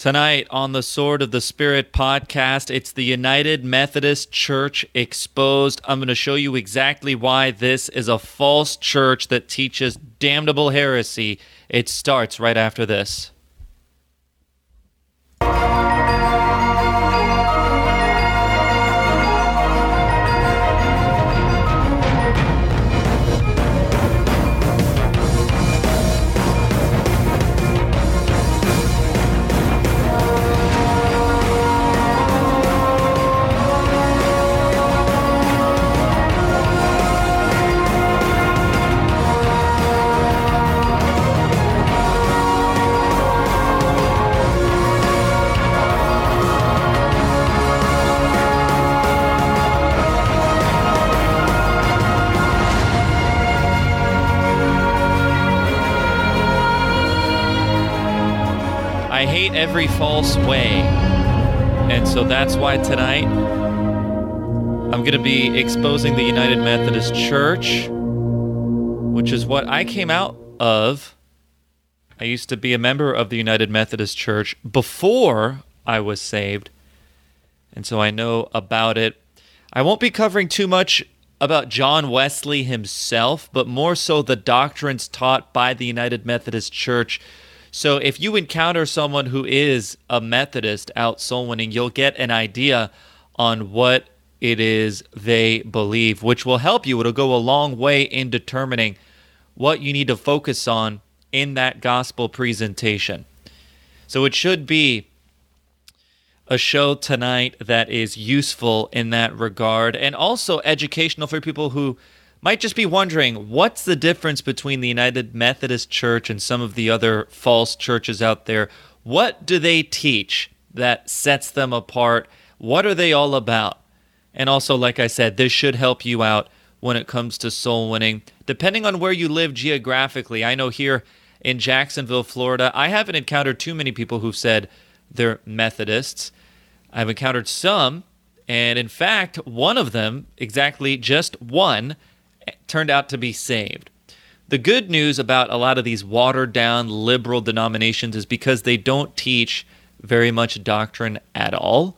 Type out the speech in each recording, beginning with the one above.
Tonight on the Sword of the Spirit podcast, it's the United Methodist Church exposed. I'm going to show you exactly why this is a false church that teaches damnable heresy. It starts right after this. False way. And so that's why tonight I'm going to be exposing the United Methodist Church, which is what I came out of. I used to be a member of the United Methodist Church before I was saved. And so I know about it. I won't be covering too much about John Wesley himself, but more so the doctrines taught by the United Methodist Church. So if you encounter someone who is a Methodist out soul winning, you'll get an idea on what it is they believe, which will help you. It'll go a long way in determining what you need to focus on in that gospel presentation. So it should be a show tonight that is useful in that regard and also educational for people who might just be wondering what's the difference between the United Methodist Church and some of the other false churches out there? What do they teach that sets them apart? What are they all about? And also, like I said, this should help you out when it comes to soul winning. Depending on where you live geographically, I know here in Jacksonville, Florida, I haven't encountered too many people who've said they're Methodists. I've encountered some, and in fact, one of them, exactly just one, turned out to be saved. The good news about a lot of these watered down liberal denominations is because they don't teach very much doctrine at all.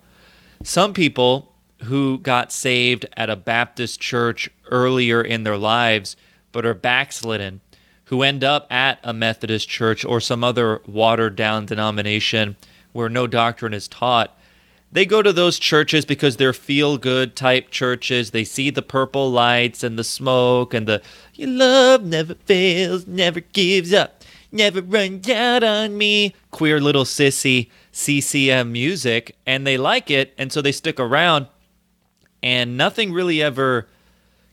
Some people who got saved at a Baptist church earlier in their lives but are backslidden, who end up at a Methodist church or some other watered down denomination where no doctrine is taught, they go to those churches because they're feel good type churches. They see the purple lights and the smoke and the your love never fails, never gives up, never runs out on me. Queer little sissy CCM music, and they like it, and so they stick around. And nothing really ever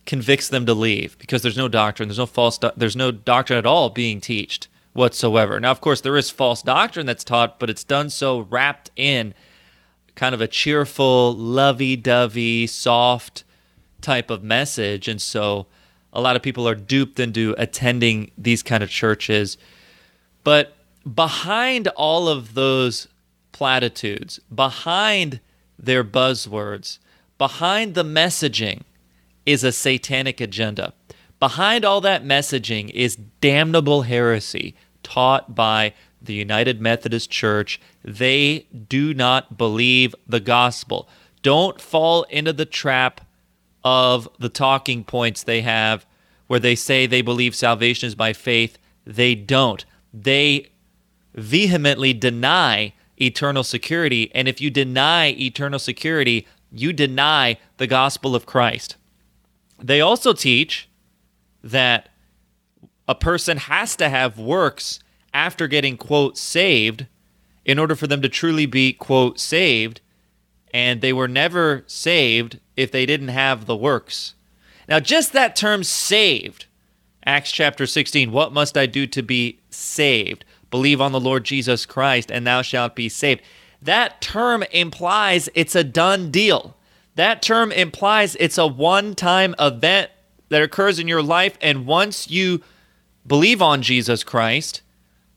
convicts them to leave because there's no doctrine, there's no false, do- there's no doctrine at all being taught whatsoever. Now, of course, there is false doctrine that's taught, but it's done so wrapped in kind of a cheerful, lovey dovey, soft type of message. And so a lot of people are duped into attending these kind of churches. But behind all of those platitudes, behind their buzzwords, behind the messaging is a satanic agenda. Behind all that messaging is damnable heresy taught by the United Methodist Church. They do not believe the gospel. Don't fall into the trap of the talking points they have where they say they believe salvation is by faith. They don't. They vehemently deny eternal security. And if you deny eternal security, you deny the gospel of Christ. They also teach that a person has to have works after getting, quote, saved in order for them to truly be, quote, saved. And they were never saved if they didn't have the works. Now, just that term saved Acts chapter 16, what must I do to be saved? Believe on the Lord Jesus Christ, and thou shalt be saved. That term implies it's a done deal. That term implies it's a one time event that occurs in your life. And once you believe on Jesus Christ,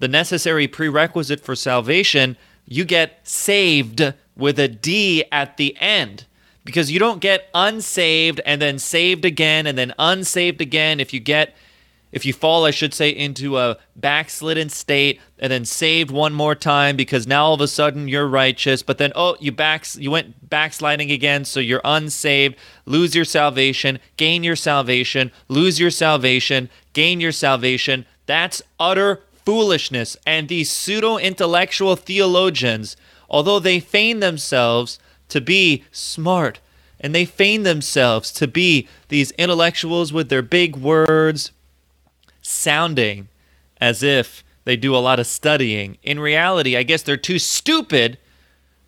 the necessary prerequisite for salvation, you get saved with a D at the end. Because you don't get unsaved and then saved again and then unsaved again. If you get if you fall, I should say, into a backslidden state and then saved one more time because now all of a sudden you're righteous, but then oh, you backs you went backsliding again, so you're unsaved, lose your salvation, gain your salvation, lose your salvation, gain your salvation. That's utter foolishness. And these pseudo intellectual theologians, although they feign themselves to be smart and they feign themselves to be these intellectuals with their big words, sounding as if they do a lot of studying. In reality, I guess they're too stupid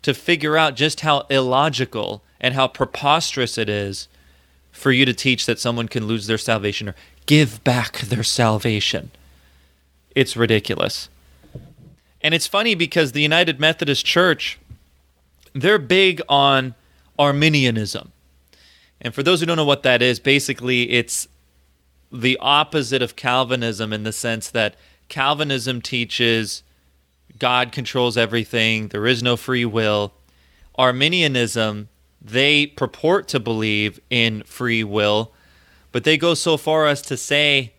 to figure out just how illogical and how preposterous it is for you to teach that someone can lose their salvation or give back their salvation. It's ridiculous. And it's funny because the United Methodist Church, they're big on Arminianism. And for those who don't know what that is, basically it's the opposite of Calvinism in the sense that Calvinism teaches God controls everything, there is no free will. Arminianism, they purport to believe in free will, but they go so far as to say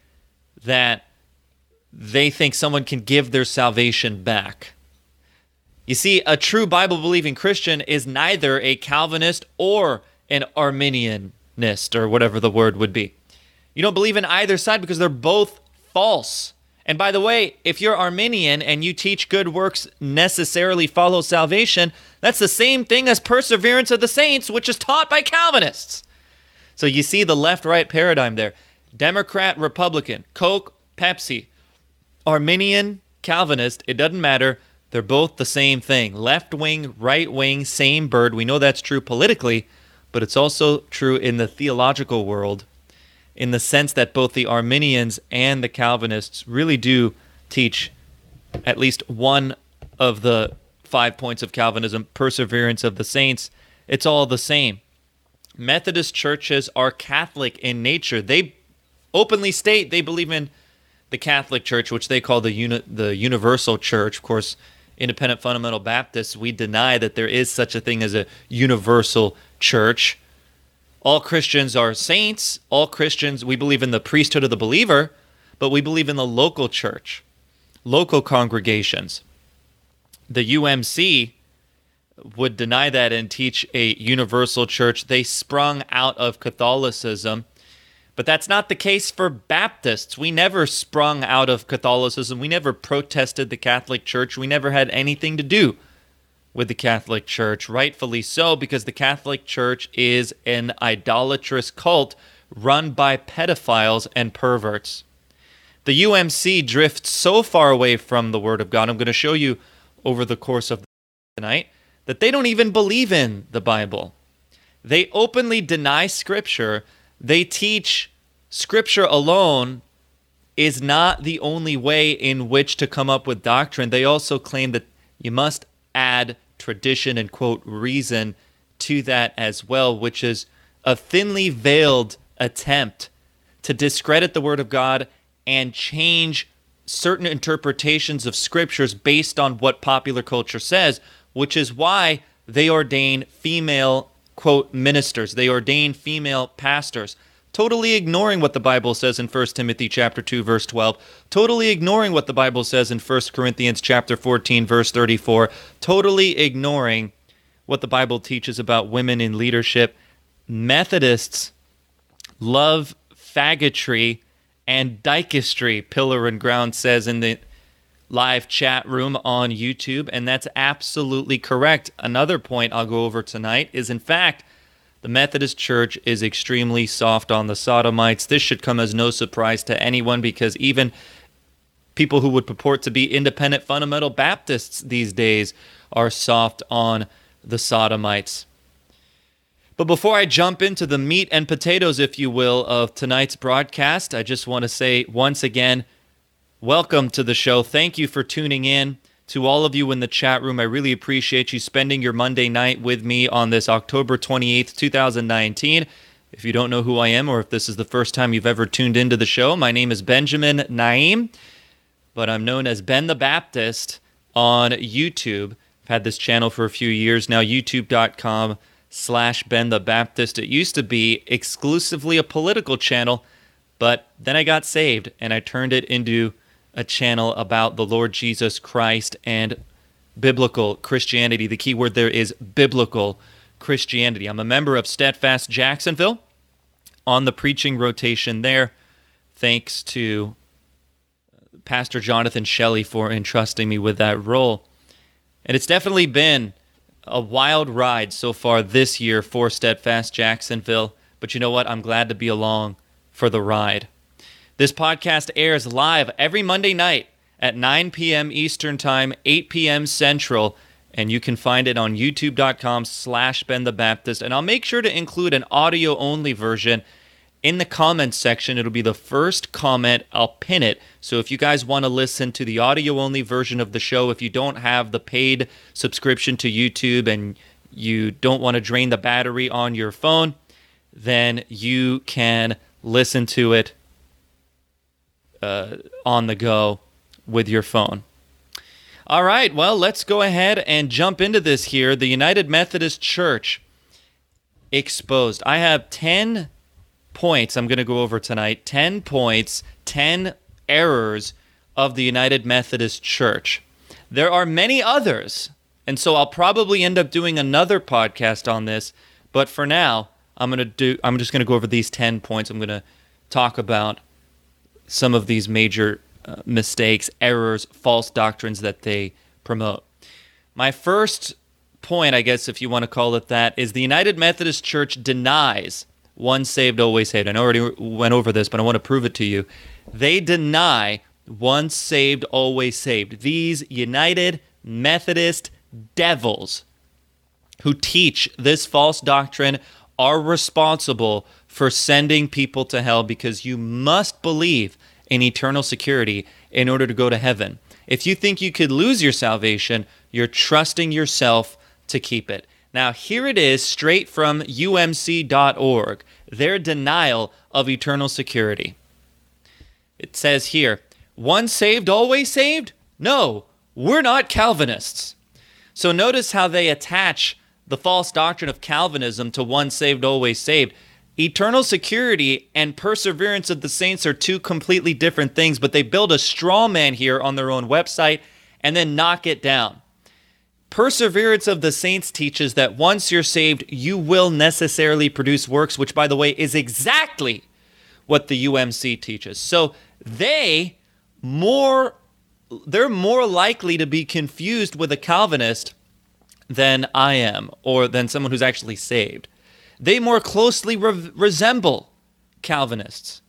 that they think someone can give their salvation back. You see, a true Bible believing Christian is neither a Calvinist or an Arminianist, or whatever the word would be. You don't believe in either side because they're both false. And by the way, if you're Arminian and you teach good works necessarily follow salvation, that's the same thing as perseverance of the saints, which is taught by Calvinists. So you see the left right paradigm there Democrat, Republican, Coke, Pepsi, Arminian, Calvinist, it doesn't matter. They're both the same thing. Left wing, right wing, same bird. We know that's true politically, but it's also true in the theological world in the sense that both the Arminians and the Calvinists really do teach at least one of the five points of Calvinism, perseverance of the saints. It's all the same. Methodist churches are Catholic in nature. They openly state they believe in the Catholic Church, which they call the uni- the universal church. Of course, independent fundamental Baptists, we deny that there is such a thing as a universal church all Christians are saints. All Christians, we believe in the priesthood of the believer, but we believe in the local church, local congregations. The UMC would deny that and teach a universal church. They sprung out of Catholicism. But that's not the case for Baptists. We never sprung out of Catholicism. We never protested the Catholic Church. We never had anything to do with the Catholic Church, rightfully so, because the Catholic Church is an idolatrous cult run by pedophiles and perverts. The UMC drifts so far away from the Word of God, I'm going to show you over the course of tonight, that they don't even believe in the Bible. They openly deny Scripture. They teach Scripture alone is not the only way in which to come up with doctrine. They also claim that you must add tradition and quote reason to that as well, which is a thinly veiled attempt to discredit the Word of God and change certain interpretations of scriptures based on what popular culture says, which is why they ordain female, quote, ministers. They ordain female pastors totally ignoring what the Bible says in 1 Timothy chapter 2 verse 12, totally ignoring what the Bible says in 1 Corinthians chapter 14 verse 34, totally ignoring what the Bible teaches about women in leadership. Methodists love faggotry and dykistry, Pillar and Ground says in the live chat room on YouTube, and that's absolutely correct. Another point I'll go over tonight is, in fact, the Methodist Church is extremely soft on the sodomites. This should come as no surprise to anyone because even people who would purport to be independent fundamental Baptists these days are soft on the sodomites. But before I jump into the meat and potatoes, if you will, of tonight's broadcast, I just want to say once again, welcome to the show. Thank you for tuning in. To all of you in the chat room, I really appreciate you spending your Monday night with me on this October 28th, 2019. If you don't know who I am, or if this is the first time you've ever tuned into the show, my name is Benjamin Naim, but I'm known as Ben the Baptist on YouTube. I've had this channel for a few years now, youtube.com slash Ben the Baptist. It used to be exclusively a political channel, but then I got saved and I turned it into a channel about the Lord Jesus Christ and biblical Christianity. The key word there is biblical Christianity. I'm a member of Stedfast Jacksonville on the preaching rotation there, thanks to Pastor Jonathan Shelley for entrusting me with that role. And it's definitely been a wild ride so far this year for Stedfast Jacksonville. But you know what? I'm glad to be along for the ride. This podcast airs live every Monday night at 9 p.m. Eastern Time, 8 p.m. Central, and you can find it on youtube.com slash Ben the Baptist. And I'll make sure to include an audio-only version in the comments section. It'll be the first comment. I'll pin it. So if you guys want to listen to the audio-only version of the show, if you don't have the paid subscription to YouTube and you don't want to drain the battery on your phone, then you can listen to it uh, on the go with your phone. All right, well, let's go ahead and jump into this here. The United Methodist Church exposed. I have 10 points I'm going to go over tonight 10 points, 10 errors of the United Methodist Church. There are many others, and so I'll probably end up doing another podcast on this, but for now, I'm going to do I'm just going to go over these 10 points. I'm going to talk about some of these major uh, mistakes, errors, false doctrines that they promote. My first point, I guess, if you want to call it that, is the United Methodist Church denies once saved, always saved. I already went over this, but I want to prove it to you. They deny once saved, always saved. These United Methodist devils who teach this false doctrine are responsible for sending people to hell because you must believe in eternal security in order to go to heaven. If you think you could lose your salvation, you're trusting yourself to keep it. Now, here it is straight from umc.org their denial of eternal security. It says here, once saved, always saved? No, we're not Calvinists. So notice how they attach the false doctrine of Calvinism to once saved, always saved. Eternal security and perseverance of the saints are two completely different things, but they build a straw man here on their own website and then knock it down. Perseverance of the saints teaches that once you're saved, you will necessarily produce works, which, by the way, is exactly what the UMC teaches. So they more they're more likely to be confused with a Calvinist than I am, or than someone who's actually saved. They more closely re- resemble Calvinists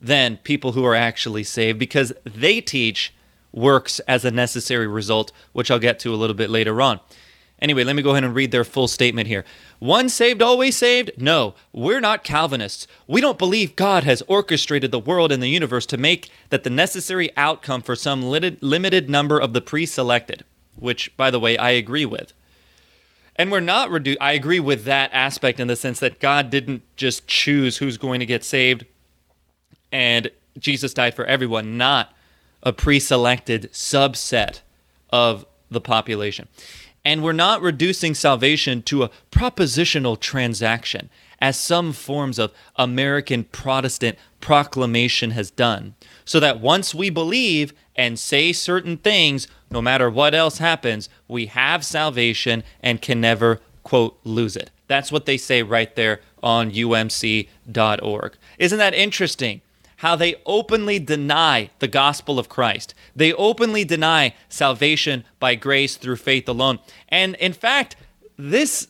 than people who are actually saved because they teach works as a necessary result, which I'll get to a little bit later on. Anyway, let me go ahead and read their full statement here. One saved, always saved? No, we're not Calvinists. We don't believe God has orchestrated the world and the universe to make that the necessary outcome for some limited number of the pre selected, which, by the way, I agree with. And we're not reduced. I agree with that aspect in the sense that God didn't just choose who's going to get saved and Jesus died for everyone, not a pre selected subset of the population. And we're not reducing salvation to a propositional transaction, as some forms of American Protestant proclamation has done. So that once we believe and say certain things, no matter what else happens, we have salvation and can never, quote, lose it. That's what they say right there on umc.org. Isn't that interesting? how they openly deny the gospel of Christ. They openly deny salvation by grace through faith alone. And in fact, this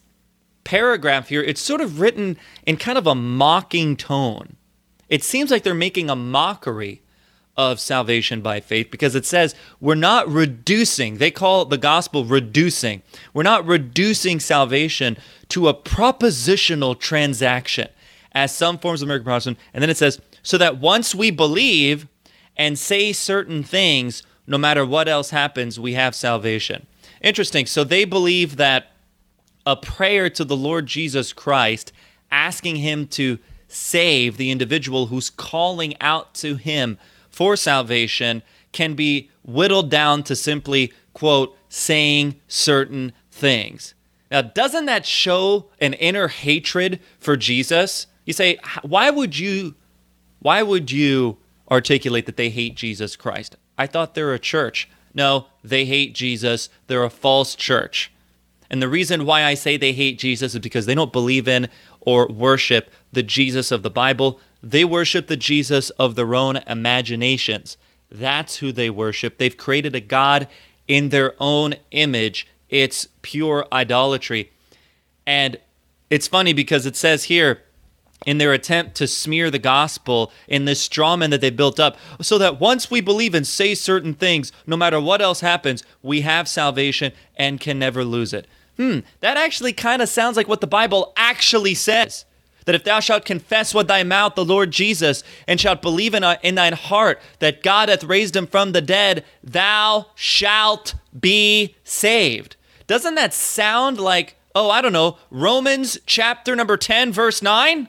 paragraph here, it's sort of written in kind of a mocking tone. It seems like they're making a mockery of salvation by faith because it says we're not reducing, they call the gospel reducing. We're not reducing salvation to a propositional transaction as some forms of American Protestant. And then it says, so that once we believe and say certain things, no matter what else happens, we have salvation. Interesting. So they believe that a prayer to the Lord Jesus Christ, asking him to save the individual who's calling out to him for salvation, can be whittled down to simply, quote, saying certain things. Now, doesn't that show an inner hatred for Jesus? You say, why would you why would you articulate that they hate Jesus Christ? I thought they're a church. No, they hate Jesus. They're a false church. And the reason why I say they hate Jesus is because they don't believe in or worship the Jesus of the Bible. They worship the Jesus of their own imaginations. That's who they worship. They've created a God in their own image. It's pure idolatry. And it's funny because it says here, in their attempt to smear the gospel in this straw man that they built up, so that once we believe and say certain things, no matter what else happens, we have salvation and can never lose it. Hmm, that actually kind of sounds like what the Bible actually says. That if thou shalt confess with thy mouth the Lord Jesus, and shalt believe in, uh, in thine heart that God hath raised him from the dead, thou shalt be saved. Doesn't that sound like, oh, I don't know, Romans chapter number 10, verse 9?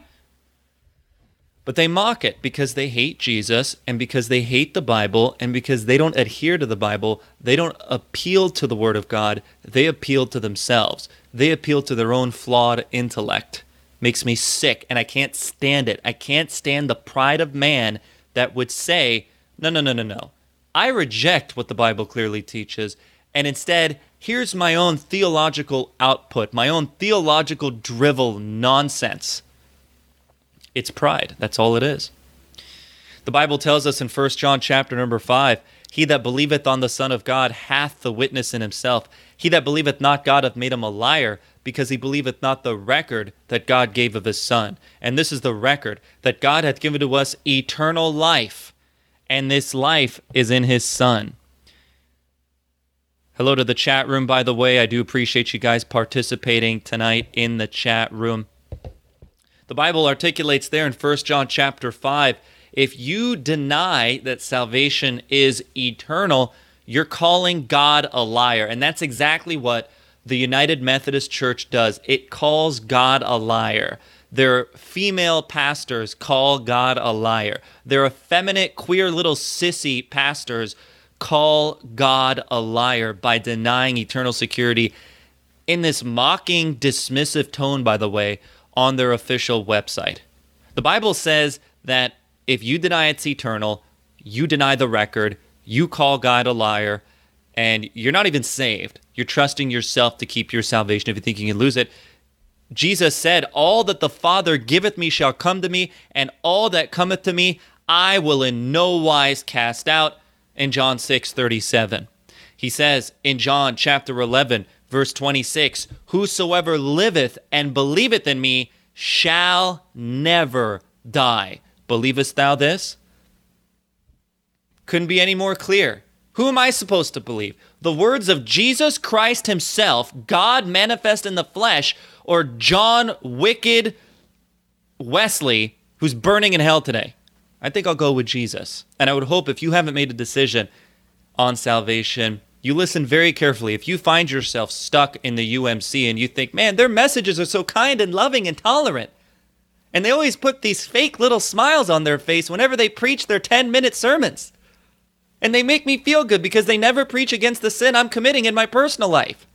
But they mock it because they hate Jesus and because they hate the Bible and because they don't adhere to the Bible. They don't appeal to the Word of God. They appeal to themselves. They appeal to their own flawed intellect. Makes me sick and I can't stand it. I can't stand the pride of man that would say, no, no, no, no, no. I reject what the Bible clearly teaches. And instead, here's my own theological output, my own theological drivel nonsense it's pride. That's all it is. The Bible tells us in 1 John chapter number 5, he that believeth on the Son of God hath the witness in himself. He that believeth not God hath made him a liar, because he believeth not the record that God gave of his Son. And this is the record that God hath given to us eternal life, and this life is in his Son. Hello to the chat room, by the way. I do appreciate you guys participating tonight in the chat room. The Bible articulates there in 1 John chapter 5 if you deny that salvation is eternal, you're calling God a liar. And that's exactly what the United Methodist Church does. It calls God a liar. Their female pastors call God a liar. Their effeminate, queer little sissy pastors call God a liar by denying eternal security in this mocking, dismissive tone, by the way, on their official website. The Bible says that if you deny it's eternal, you deny the record, you call God a liar, and you're not even saved. You're trusting yourself to keep your salvation if you think you can lose it. Jesus said, All that the Father giveth me shall come to me, and all that cometh to me I will in no wise cast out. In John 6 37. He says in John chapter 11, Verse 26 Whosoever liveth and believeth in me shall never die. Believest thou this? Couldn't be any more clear. Who am I supposed to believe? The words of Jesus Christ Himself, God manifest in the flesh, or John Wicked Wesley, who's burning in hell today? I think I'll go with Jesus. And I would hope if you haven't made a decision on salvation, you listen very carefully. If you find yourself stuck in the UMC and you think, man, their messages are so kind and loving and tolerant, and they always put these fake little smiles on their face whenever they preach their 10 minute sermons. And they make me feel good because they never preach against the sin I'm committing in my personal life.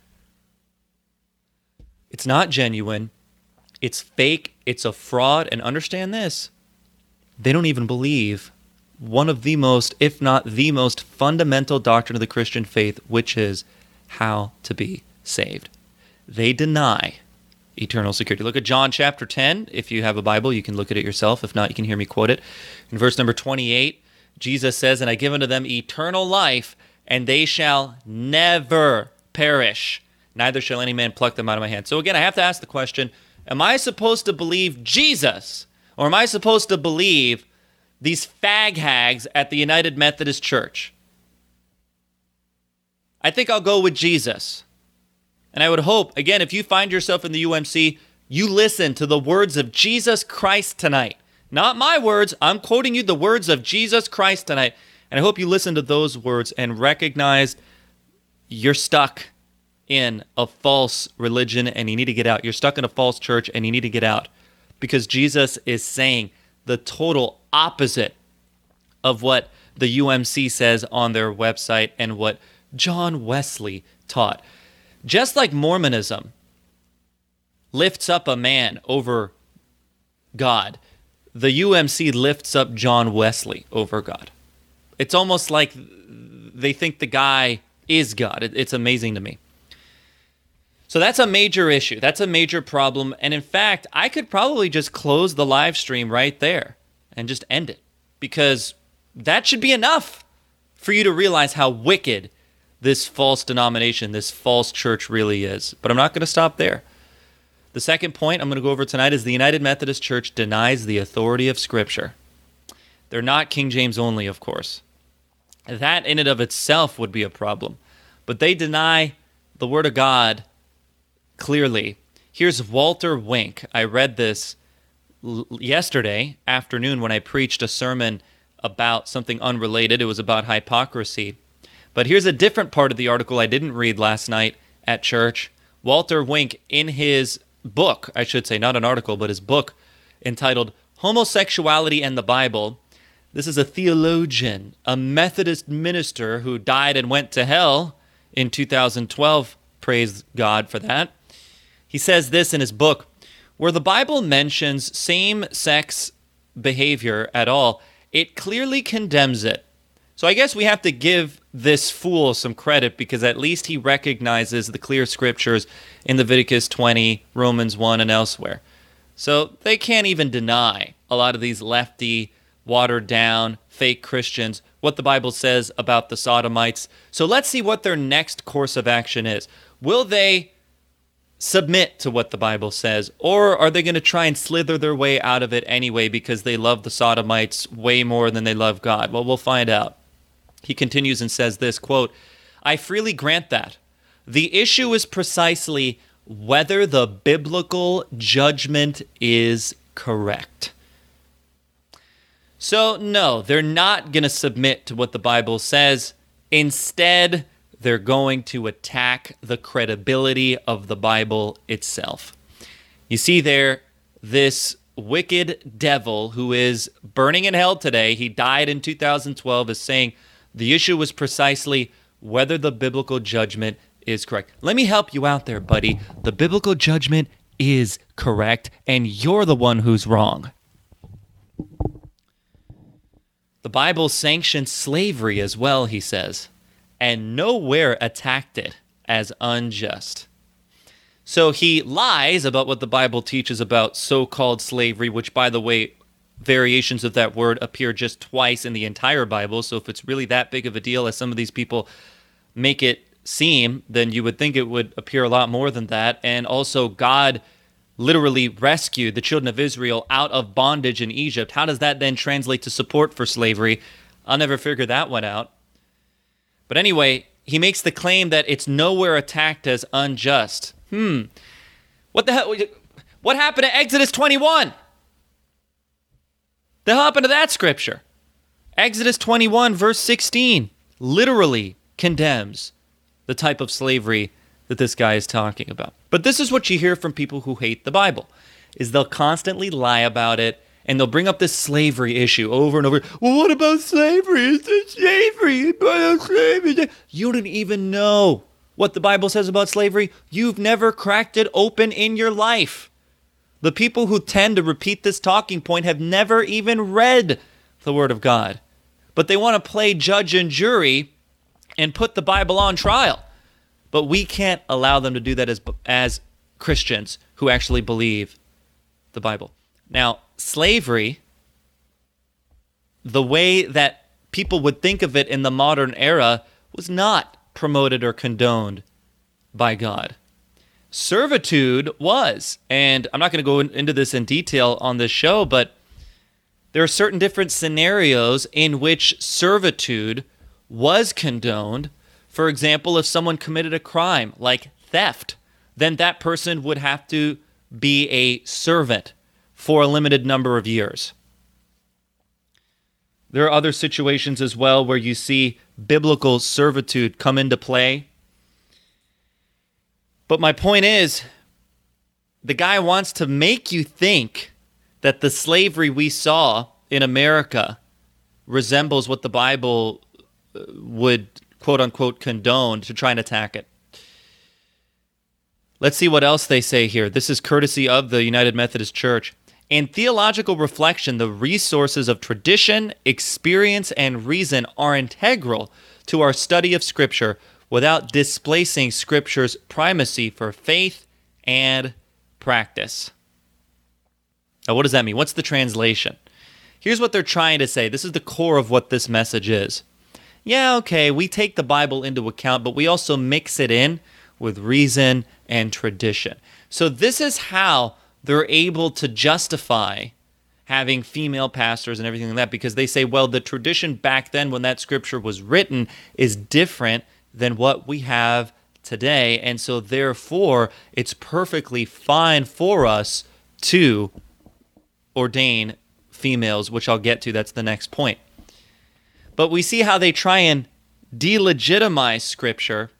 It's not genuine. It's fake. It's a fraud. And understand this they don't even believe one of the most, if not the most fundamental doctrine of the Christian faith, which is how to be saved. They deny eternal security. Look at John chapter 10. If you have a Bible, you can look at it yourself. If not, you can hear me quote it. In verse number 28, Jesus says, And I give unto them eternal life, and they shall never perish, neither shall any man pluck them out of my hand. So again, I have to ask the question Am I supposed to believe Jesus, or am I supposed to believe these fag hags at the United Methodist Church. I think I'll go with Jesus. And I would hope, again, if you find yourself in the UMC, you listen to the words of Jesus Christ tonight. Not my words. I'm quoting you the words of Jesus Christ tonight. And I hope you listen to those words and recognize you're stuck in a false religion and you need to get out. You're stuck in a false church and you need to get out because Jesus is saying the total opposite of what the UMC says on their website and what John Wesley taught. Just like Mormonism lifts up a man over God, the UMC lifts up John Wesley over God. It's almost like they think the guy is God. It's amazing to me. So that's a major issue. That's a major problem. And in fact, I could probably just close the live stream right there and just end it because that should be enough for you to realize how wicked this false denomination, this false church really is. But I'm not going to stop there. The second point I'm going to go over tonight is the United Methodist Church denies the authority of Scripture. They're not King James only, of course. That in and of itself would be a problem. But they deny the Word of God clearly. Here's Walter Wink. I read this yesterday afternoon when I preached a sermon about something unrelated. It was about hypocrisy. But here's a different part of the article I didn't read last night at church. Walter Wink, in his book, I should say, not an article, but his book entitled Homosexuality and the Bible. This is a theologian, a Methodist minister who died and went to hell in 2012. Praise God for that. He says this in his book where the Bible mentions same sex behavior at all, it clearly condemns it. So I guess we have to give this fool some credit because at least he recognizes the clear scriptures in Leviticus 20, Romans 1, and elsewhere. So they can't even deny a lot of these lefty, watered down, fake Christians what the Bible says about the Sodomites. So let's see what their next course of action is. Will they submit to what the Bible says, or are they going to try and slither their way out of it anyway because they love the Sodomites way more than they love God? Well, we'll find out. He continues and says this quote, I freely grant that. The issue is precisely whether the biblical judgment is correct. So, no, they're not going to submit to what the Bible says. Instead, they're going to attack the credibility of the Bible itself. You see there, this wicked devil who is burning in hell today, he died in 2012, is saying the issue was precisely whether the biblical judgment is correct. Let me help you out there, buddy. The biblical judgment is correct, and you're the one who's wrong. The Bible sanctions slavery as well, he says and nowhere attacked it as unjust. So he lies about what the Bible teaches about so called slavery, which, by the way, variations of that word appear just twice in the entire Bible. So if it's really that big of a deal as some of these people make it seem, then you would think it would appear a lot more than that. And also, God literally rescued the children of Israel out of bondage in Egypt. How does that then translate to support for slavery? I'll never figure that one out. But anyway, he makes the claim that it's nowhere attacked as unjust. Hmm. What the hell? What happened to Exodus 21? The hell happened to that scripture? Exodus 21, verse 16, literally condemns the type of slavery that this guy is talking about. But this is what you hear from people who hate the Bible is they'll constantly lie about it and they'll bring up this slavery issue over and over. Well, what about slavery? Is there slavery? slavery? You don't even know what the Bible says about slavery. You've never cracked it open in your life. The people who tend to repeat this talking point have never even read the Word of God, but they want to play judge and jury and put the Bible on trial. But we can't allow them to do that as, as Christians who actually believe the Bible. Now, slavery, the way that people would think of it in the modern era, was not promoted or condoned by God. Servitude was, and I'm not going to go into this in detail on this show, but there are certain different scenarios in which servitude was condoned. For example, if someone committed a crime like theft, then that person would have to be a servant for a limited number of years. There are other situations as well where you see biblical servitude come into play. But my point is, the guy wants to make you think that the slavery we saw in America resembles what the Bible uh, would quote unquote condone to try and attack it. Let's see what else they say here. This is courtesy of the United Methodist Church. In theological reflection, the resources of tradition, experience, and reason are integral to our study of Scripture without displacing Scripture's primacy for faith and practice. Now, what does that mean? What's the translation? Here's what they're trying to say. This is the core of what this message is. Yeah, okay, we take the Bible into account, but we also mix it in with reason and tradition. So, this is how they're able to justify having female pastors and everything like that because they say, well, the tradition back then when that scripture was written is different than what we have today. And so, therefore, it's perfectly fine for us to ordain females, which I'll get to. That's the next point. But we see how they try and delegitimize scripture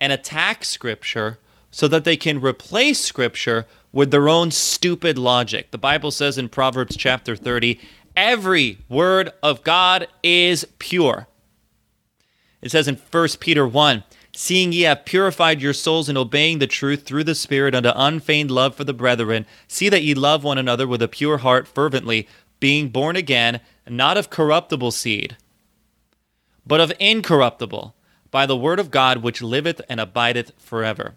and attack scripture so that they can replace scripture with their own stupid logic. The Bible says in Proverbs chapter 30, every word of God is pure. It says in 1 Peter 1, seeing ye have purified your souls in obeying the truth through the Spirit unto unfeigned love for the brethren, see that ye love one another with a pure heart fervently, being born again, not of corruptible seed, but of incorruptible, by the word of God which liveth and abideth forever.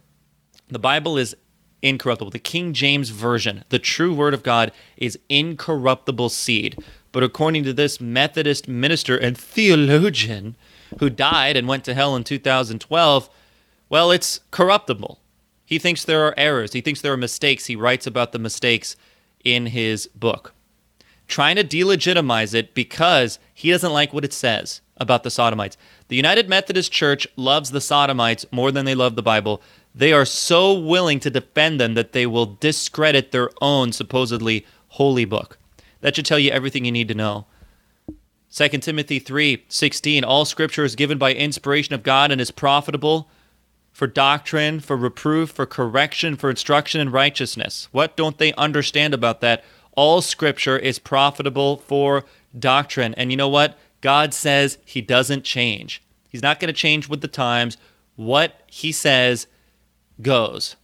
The Bible is incorruptible. The King James Version, the true word of God, is incorruptible seed. But according to this Methodist minister and theologian who died and went to hell in 2012, well, it's corruptible. He thinks there are errors. He thinks there are mistakes. He writes about the mistakes in his book, trying to delegitimize it because he doesn't like what it says about the Sodomites. The United Methodist Church loves the Sodomites more than they love the Bible. They are so willing to defend them that they will discredit their own supposedly holy book. That should tell you everything you need to know. 2 Timothy 3:16 All scripture is given by inspiration of God and is profitable for doctrine, for reproof, for correction, for instruction in righteousness. What don't they understand about that? All scripture is profitable for doctrine. And you know what? God says he doesn't change. He's not going to change with the times. What he says goes.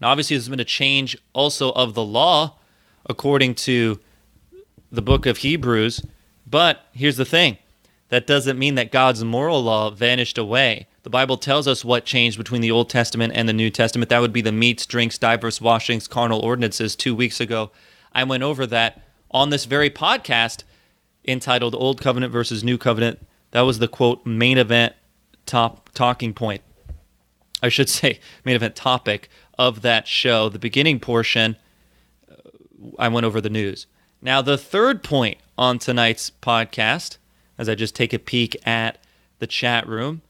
Now, obviously, there's been a change also of the law according to the book of Hebrews. But here's the thing that doesn't mean that God's moral law vanished away. The Bible tells us what changed between the Old Testament and the New Testament. That would be the meats, drinks, diverse washings, carnal ordinances. Two weeks ago, I went over that on this very podcast entitled Old Covenant versus New Covenant. That was the quote main event top talking point. I should say, main event topic of that show. The beginning portion, uh, I went over the news. Now, the third point on tonight's podcast, as I just take a peek at the chat room,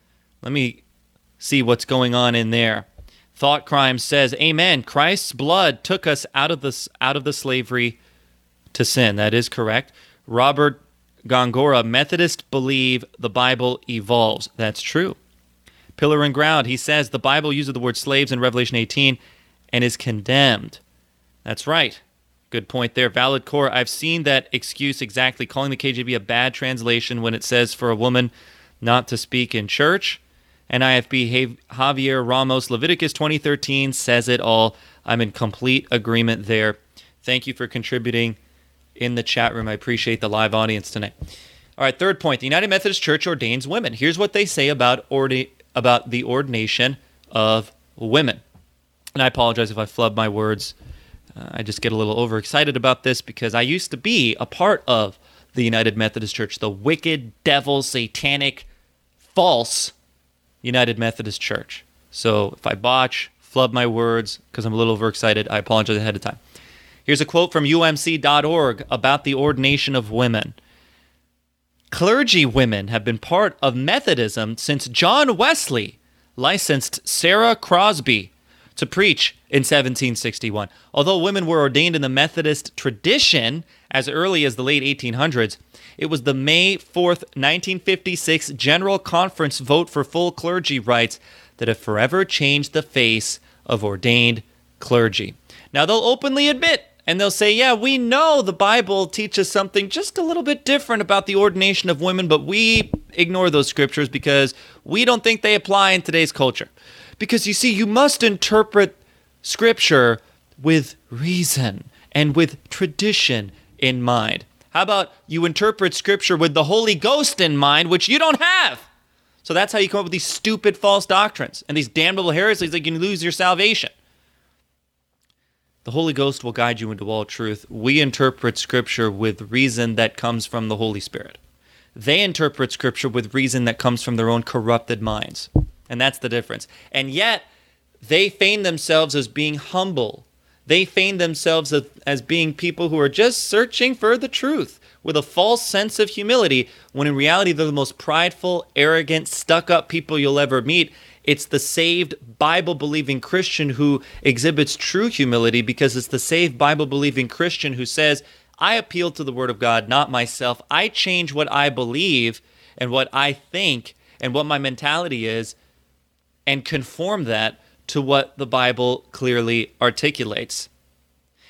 let me see what's going on in there. Thought Crime says, "Amen. Christ's blood took us out of the out of the slavery to sin." That is correct. Robert Gongora, Methodists believe the Bible evolves. That's true. Pillar and ground. He says the Bible uses the word slaves in Revelation 18 and is condemned. That's right. Good point there. Valid core. I've seen that excuse exactly, calling the KJV a bad translation when it says for a woman not to speak in church. And IFB Javier Ramos, Leviticus 2013 says it all. I'm in complete agreement there. Thank you for contributing in the chat room. I appreciate the live audience tonight. All right, third point. The United Methodist Church ordains women. Here's what they say about ordi- about the ordination of women. And I apologize if I flub my words. Uh, I just get a little overexcited about this because I used to be a part of the United Methodist Church, the wicked, devil, satanic, false United Methodist Church. So if I botch, flub my words because I'm a little overexcited, I apologize ahead of time. Here's a quote from umc.org about the ordination of women. Clergy women have been part of Methodism since John Wesley licensed Sarah Crosby to preach in 1761. Although women were ordained in the Methodist tradition as early as the late 1800s, it was the May 4th, 1956 General Conference vote for full clergy rights that have forever changed the face of ordained clergy. Now, they'll openly admit and they'll say, Yeah, we know the Bible teaches something just a little bit different about the ordination of women, but we ignore those scriptures because we don't think they apply in today's culture. Because you see, you must interpret scripture with reason and with tradition in mind. How about you interpret scripture with the Holy Ghost in mind, which you don't have? So that's how you come up with these stupid false doctrines and these damnable heresies that you can lose your salvation. The Holy Ghost will guide you into all truth. We interpret Scripture with reason that comes from the Holy Spirit. They interpret Scripture with reason that comes from their own corrupted minds. And that's the difference. And yet, they feign themselves as being humble. They feign themselves as, as being people who are just searching for the truth with a false sense of humility, when in reality, they're the most prideful, arrogant, stuck up people you'll ever meet. It's the saved, Bible believing Christian who exhibits true humility because it's the saved, Bible believing Christian who says, I appeal to the Word of God, not myself. I change what I believe and what I think and what my mentality is and conform that to what the Bible clearly articulates.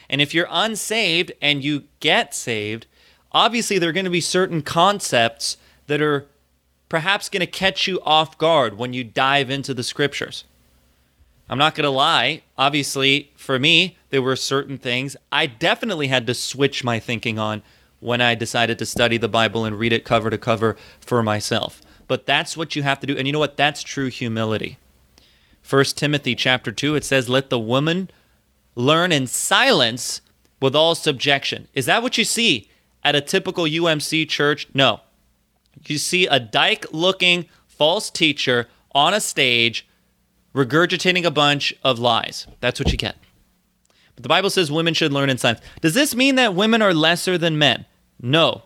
And if you're unsaved and you get saved, obviously there are going to be certain concepts that are perhaps going to catch you off guard when you dive into the scriptures. I'm not going to lie. Obviously, for me, there were certain things I definitely had to switch my thinking on when I decided to study the Bible and read it cover to cover for myself. But that's what you have to do. And you know what? That's true humility. 1 Timothy chapter 2 it says let the woman learn in silence with all subjection. Is that what you see at a typical UMC church? No you see a dyke looking false teacher on a stage regurgitating a bunch of lies. That's what you get. But the Bible says women should learn in silence. Does this mean that women are lesser than men? No.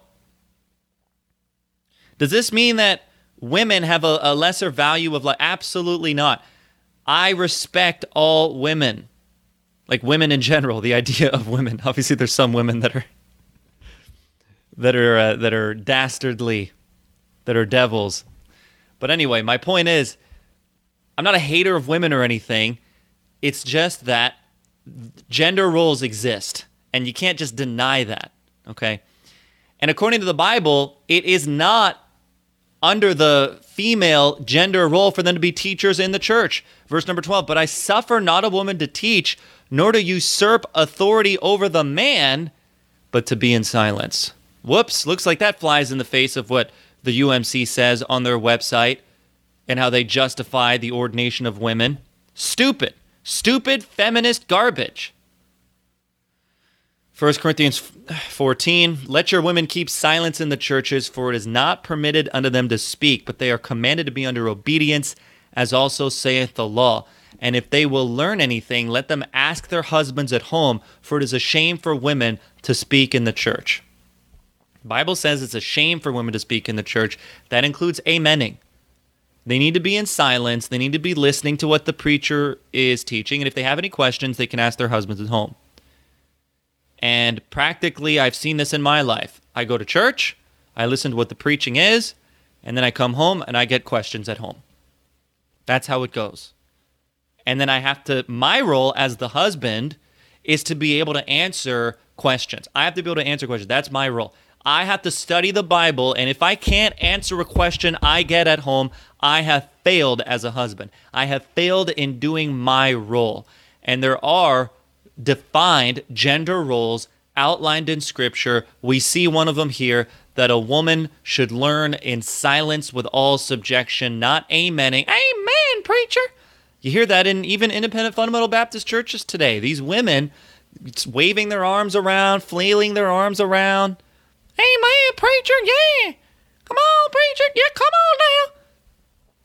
Does this mean that women have a, a lesser value of life? Absolutely not. I respect all women, like women in general. The idea of women. Obviously, there's some women that are that are uh, that are dastardly that are devils. But anyway, my point is I'm not a hater of women or anything. It's just that gender roles exist, and you can't just deny that, okay? And according to the Bible, it is not under the female gender role for them to be teachers in the church. Verse number 12, but I suffer not a woman to teach, nor to usurp authority over the man, but to be in silence. Whoops, looks like that flies in the face of what the UMC says on their website and how they justify the ordination of women. Stupid. Stupid feminist garbage. 1 Corinthians 14 Let your women keep silence in the churches, for it is not permitted unto them to speak, but they are commanded to be under obedience, as also saith the law. And if they will learn anything, let them ask their husbands at home, for it is a shame for women to speak in the church. Bible says it's a shame for women to speak in the church. That includes amening. They need to be in silence. They need to be listening to what the preacher is teaching. And if they have any questions, they can ask their husbands at home. And practically, I've seen this in my life. I go to church, I listen to what the preaching is, and then I come home and I get questions at home. That's how it goes. And then I have to, my role as the husband is to be able to answer questions. I have to be able to answer questions. That's my role. I have to study the Bible, and if I can't answer a question I get at home, I have failed as a husband. I have failed in doing my role. And there are defined gender roles outlined in Scripture. We see one of them here that a woman should learn in silence with all subjection, not amening. Amen, preacher. You hear that in even independent fundamental Baptist churches today. These women waving their arms around, flailing their arms around Amen, preacher. Yeah. Come on, preacher. Yeah, come on now.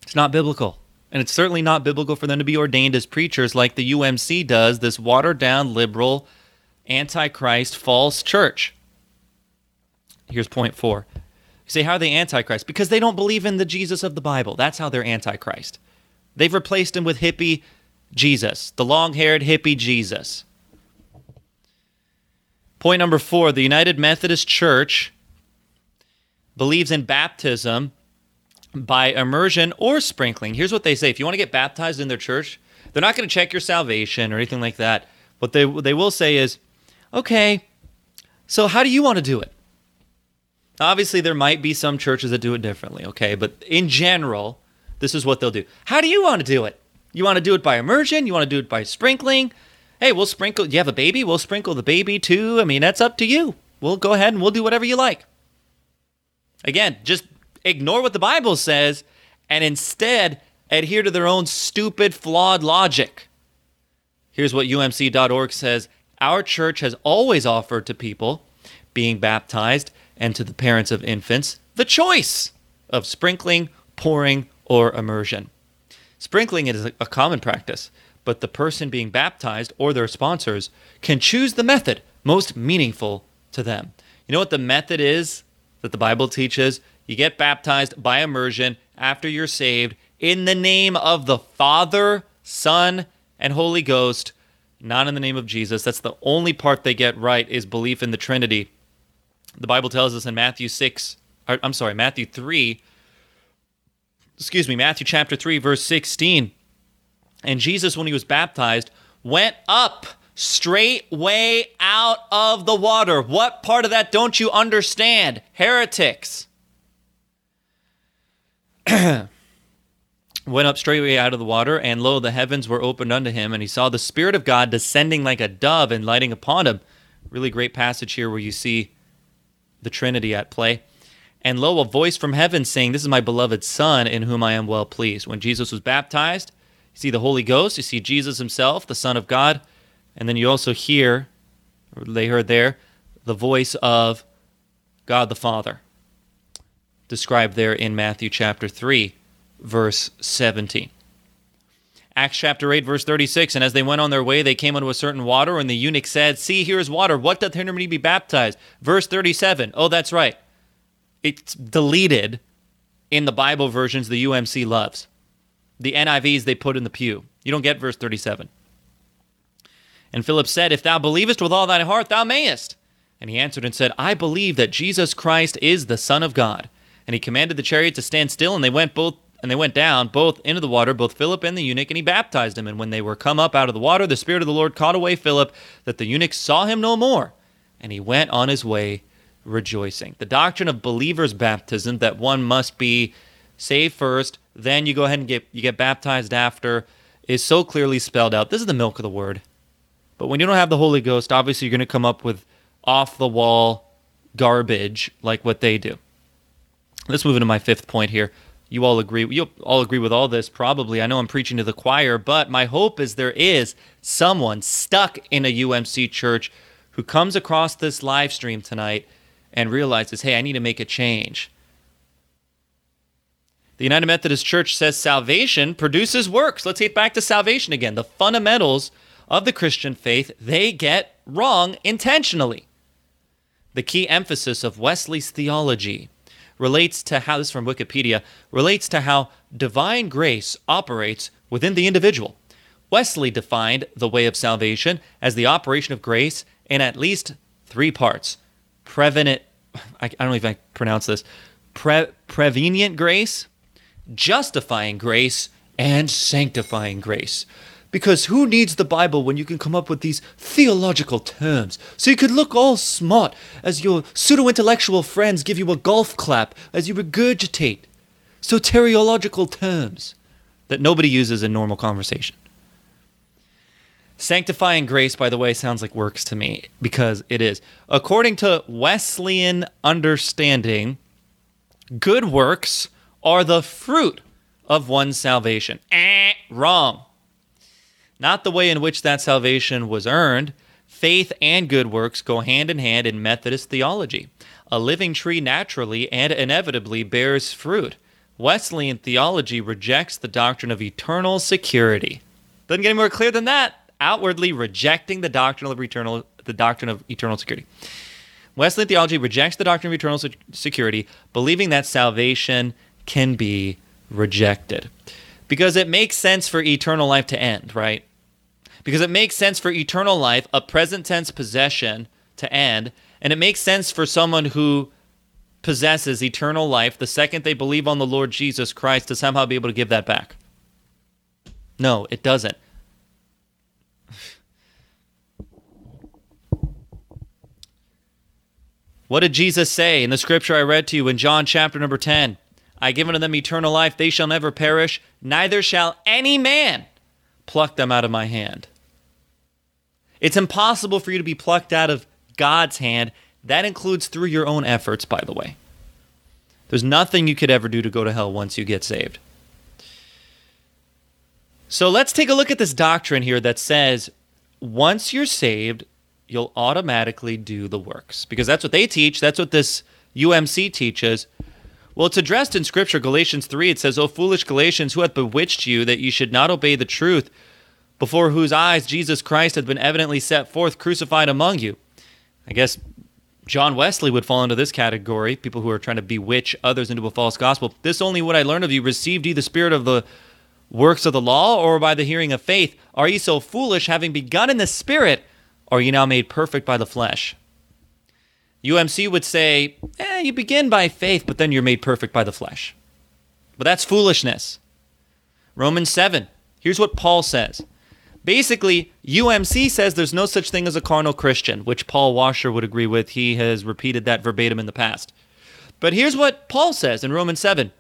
It's not biblical. And it's certainly not biblical for them to be ordained as preachers like the UMC does, this watered down liberal, antichrist false church. Here's point four. You say, how are they antichrist? Because they don't believe in the Jesus of the Bible. That's how they're antichrist. They've replaced him with hippie Jesus, the long haired hippie Jesus. Point number four the United Methodist Church believes in baptism by immersion or sprinkling. Here's what they say if you want to get baptized in their church, they're not going to check your salvation or anything like that. What they, what they will say is, okay, so how do you want to do it? Obviously, there might be some churches that do it differently, okay? But in general, this is what they'll do. How do you want to do it? You want to do it by immersion? You want to do it by sprinkling? Hey, we'll sprinkle. You have a baby? We'll sprinkle the baby too. I mean, that's up to you. We'll go ahead and we'll do whatever you like. Again, just ignore what the Bible says and instead adhere to their own stupid, flawed logic. Here's what UMC.org says Our church has always offered to people being baptized and to the parents of infants the choice of sprinkling, pouring, or immersion. Sprinkling is a common practice, but the person being baptized or their sponsors can choose the method most meaningful to them. You know what the method is that the Bible teaches? You get baptized by immersion after you're saved in the name of the Father, Son, and Holy Ghost, not in the name of Jesus. That's the only part they get right is belief in the Trinity. The Bible tells us in Matthew 6, or, I'm sorry, Matthew 3, excuse me, Matthew chapter 3, verse 16. And Jesus, when he was baptized, went up straightway out of the water. What part of that don't you understand? Heretics. went up straightway out of the water, and lo, the heavens were opened unto him, and he saw the Spirit of God descending like a dove and lighting upon him. Really great passage here where you see the Trinity at play. And lo, a voice from heaven saying, This is my beloved Son, in whom I am well pleased. When Jesus was baptized, you see the Holy Ghost, you see Jesus himself, the Son of God, and then you also hear, they heard there, the voice of God the Father, described there in Matthew chapter 3 verse 17. Acts chapter 8, verse 36. And as they went on their way, they came unto a certain water, and the eunuch said, See, here is water. What doth hinder me to be baptized? Verse 37. Oh, that's right. It's deleted in the Bible versions the UMC loves. The NIVs they put in the pew. You don't get verse 37. And Philip said, If thou believest with all thine heart, thou mayest. And he answered and said, I believe that Jesus Christ is the Son of God. And he commanded the chariot to stand still, and they went both and they went down both into the water, both Philip and the eunuch, and he baptized him. And when they were come up out of the water, the Spirit of the Lord caught away Philip, that the eunuch saw him no more, and he went on his way rejoicing. The doctrine of believers' baptism, that one must be saved first, then you go ahead and get you get baptized after, is so clearly spelled out. This is the milk of the word. But when you don't have the Holy Ghost, obviously you're going to come up with off the wall garbage like what they do. Let's move into my fifth point here. You all agree you all agree with all this probably. I know i'm preaching to the choir but my hope is there is someone stuck in a umc church who comes across this live stream tonight and realizes hey i need to make a change. The united methodist church says salvation produces works. Let's get back to salvation again. The fundamentals of the christian faith they get wrong intentionally. The key emphasis of wesley's theology relates to how this from Wikipedia relates to how divine grace operates within the individual. Wesley defined the way of salvation as the operation of grace in at least three parts: prevenient, I, I don't know if I pronounce this, pre, prevenient grace, justifying grace, and sanctifying grace. Because who needs the Bible when you can come up with these theological terms? So you could look all smart as your pseudo intellectual friends give you a golf clap as you regurgitate soteriological terms that nobody uses in normal conversation. Sanctifying grace, by the way, sounds like works to me because it is. According to Wesleyan understanding, good works are the fruit of one's salvation. Eh, wrong not the way in which that salvation was earned. Faith and good works go hand in hand in Methodist theology. A living tree naturally and inevitably bears fruit. Wesleyan theology rejects the doctrine of eternal security. Doesn't get any more clear than that. Outwardly rejecting the doctrine of eternal the doctrine of eternal security. Wesleyan theology rejects the doctrine of eternal se- security, believing that salvation can be rejected. Because it makes sense for eternal life to end, right? Because it makes sense for eternal life, a present tense possession, to end. And it makes sense for someone who possesses eternal life the second they believe on the Lord Jesus Christ to somehow be able to give that back. No, it doesn't. What did Jesus say in the scripture I read to you in John chapter number 10? I give unto them eternal life, they shall never perish, neither shall any man pluck them out of my hand. It's impossible for you to be plucked out of God's hand. That includes through your own efforts, by the way. There's nothing you could ever do to go to hell once you get saved. So let's take a look at this doctrine here that says once you're saved, you'll automatically do the works. Because that's what they teach, that's what this UMC teaches. Well, it's addressed in Scripture, Galatians 3. It says, O foolish Galatians, who hath bewitched you that you should not obey the truth, before whose eyes Jesus Christ hath been evidently set forth, crucified among you? I guess John Wesley would fall into this category, people who are trying to bewitch others into a false gospel. This only what I learned of you, received ye the spirit of the works of the law, or by the hearing of faith? Are ye so foolish, having begun in the spirit, are ye now made perfect by the flesh? UMC would say, eh, you begin by faith, but then you're made perfect by the flesh. But that's foolishness. Romans 7, here's what Paul says. Basically, UMC says there's no such thing as a carnal Christian, which Paul Washer would agree with. He has repeated that verbatim in the past. But here's what Paul says in Romans 7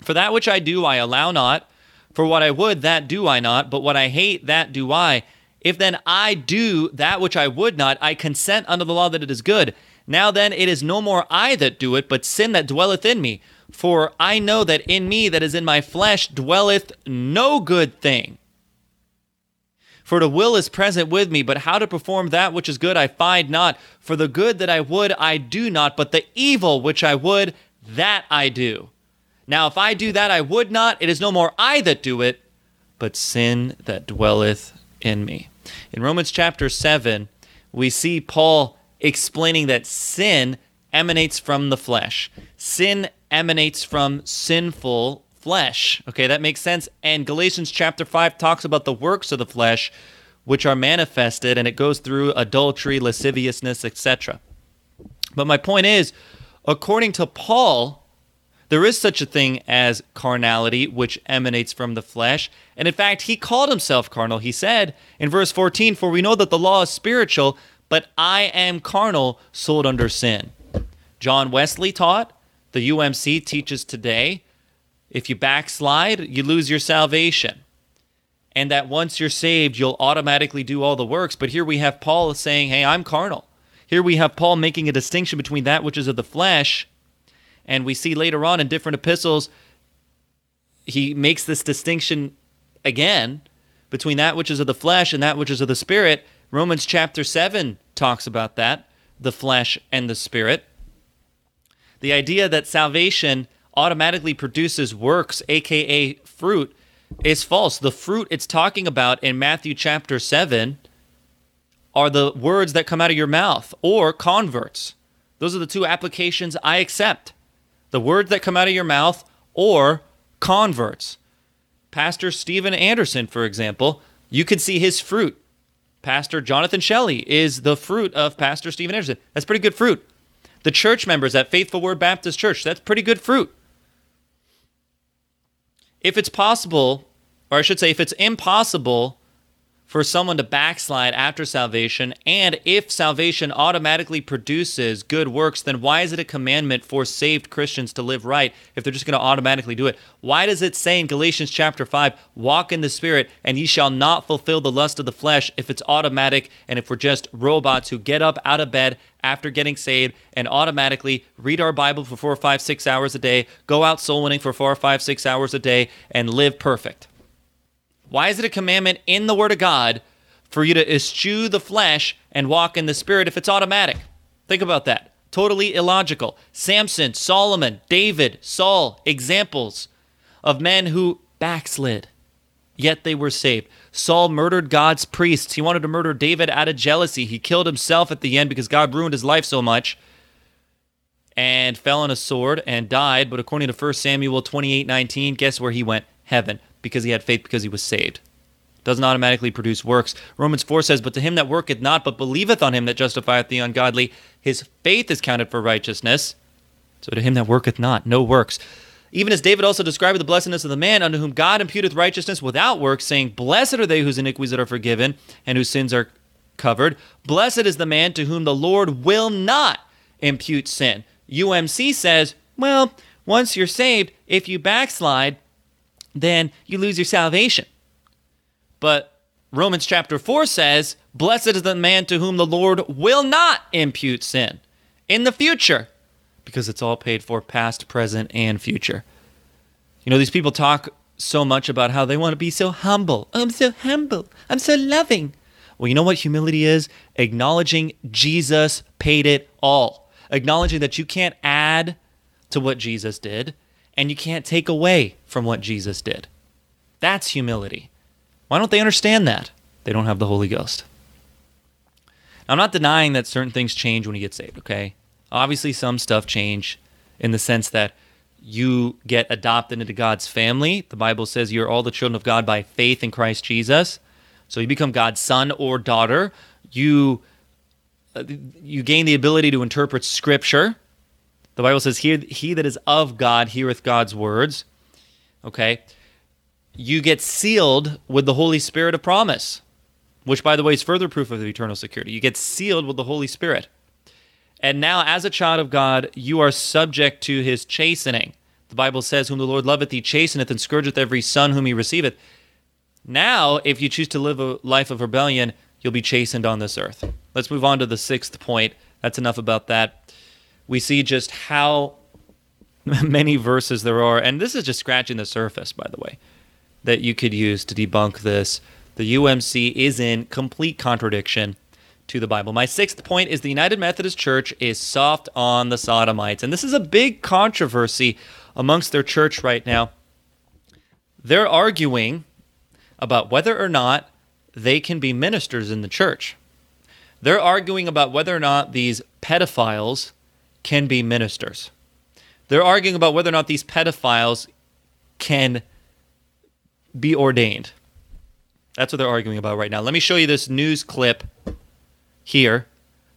For that which I do, I allow not. For what I would, that do I not. But what I hate, that do I. If then I do that which I would not, I consent unto the law that it is good. Now then, it is no more I that do it, but sin that dwelleth in me. For I know that in me that is in my flesh dwelleth no good thing. For the will is present with me, but how to perform that which is good I find not. For the good that I would I do not, but the evil which I would, that I do. Now if I do that I would not, it is no more I that do it, but sin that dwelleth in me. In Romans chapter 7, we see Paul explaining that sin emanates from the flesh. Sin emanates from sinful flesh. Okay, that makes sense. And Galatians chapter 5 talks about the works of the flesh which are manifested and it goes through adultery, lasciviousness, etc. But my point is, according to Paul, there is such a thing as carnality, which emanates from the flesh. And in fact, he called himself carnal. He said in verse 14, For we know that the law is spiritual, but I am carnal, sold under sin. John Wesley taught, the UMC teaches today, if you backslide, you lose your salvation. And that once you're saved, you'll automatically do all the works. But here we have Paul saying, hey, I'm carnal. Here we have Paul making a distinction between that which is of the flesh. And we see later on in different epistles, he makes this distinction again between that which is of the flesh and that which is of the spirit. Romans chapter 7 talks about that the flesh and the spirit. The idea that salvation automatically produces works, aka fruit, is false. The fruit it's talking about in Matthew chapter 7 are the words that come out of your mouth or converts. Those are the two applications I accept. The words that come out of your mouth or converts. Pastor Steven Anderson, for example, you could see his fruit. Pastor Jonathan Shelley is the fruit of Pastor Steven Anderson. That's pretty good fruit. The church members at Faithful Word Baptist Church, that's pretty good fruit. If it's possible, or I should say, if it's impossible for someone to backslide after salvation, and if salvation automatically produces good works, then why is it a commandment for saved Christians to live right if they're just going to automatically do it? Why does it say in Galatians chapter 5, walk in the Spirit, and ye shall not fulfill the lust of the flesh if it's automatic and if we're just robots who get up out of bed after getting saved and automatically read our Bible for four, five, six hours a day, go out soul winning for four, five, six hours a day, and live perfect? Why is it a commandment in the Word of God for you to eschew the flesh and walk in the Spirit if it's automatic? Think about that. Totally illogical. Samson, Solomon, David, Saul, examples of men who backslid. yet they were saved. Saul murdered God's priests. He wanted to murder David out of jealousy. He killed himself at the end because God ruined his life so much and fell on a sword and died. But according to 1 Samuel 28 19, guess where he went? Heaven, because he had faith, because he was saved. Doesn't automatically produce works. Romans 4 says, But to him that worketh not, but believeth on him that justifieth the ungodly, his faith is counted for righteousness. So to him that worketh not, no works. Even as David also described the blessedness of the man unto whom God imputeth righteousness without works, saying, Blessed are they whose iniquities are forgiven and whose sins are covered. Blessed is the man to whom the Lord will not impute sin. UMC says, well, once you're saved, if you backslide, then you lose your salvation. But Romans chapter 4 says, Blessed is the man to whom the Lord will not impute sin in the future, because it's all paid for past, present, and future. You know, these people talk so much about how they want to be so humble. Oh, I'm so humble. I'm so loving. Well, you know what humility is? Acknowledging Jesus paid it all acknowledging that you can't add to what Jesus did and you can't take away from what Jesus did. That's humility. Why don't they understand that? They don't have the Holy Ghost. Now, I'm not denying that certain things change when you get saved, okay? Obviously, some stuff change in the sense that you get adopted into God's family. The Bible says you're all the children of God by faith in Christ Jesus. So you become God's son or daughter. You uh, you gain the ability to interpret scripture. The Bible says, he, he that is of God heareth God's words. Okay. You get sealed with the Holy Spirit of promise, which, by the way, is further proof of eternal security. You get sealed with the Holy Spirit. And now, as a child of God, you are subject to his chastening. The Bible says, Whom the Lord loveth, he chasteneth, and scourgeth every son whom he receiveth. Now, if you choose to live a life of rebellion, you'll be chastened on this earth. Let's move on to the sixth point. That's enough about that. We see just how many verses there are, and this is just scratching the surface, by the way, that you could use to debunk this. The UMC is in complete contradiction to the Bible. My sixth point is the United Methodist Church is soft on the sodomites, and this is a big controversy amongst their church right now. They're arguing about whether or not they can be ministers in the church. They're arguing about whether or not these pedophiles can be ministers. They're arguing about whether or not these pedophiles can be ordained. That's what they're arguing about right now. Let me show you this news clip here,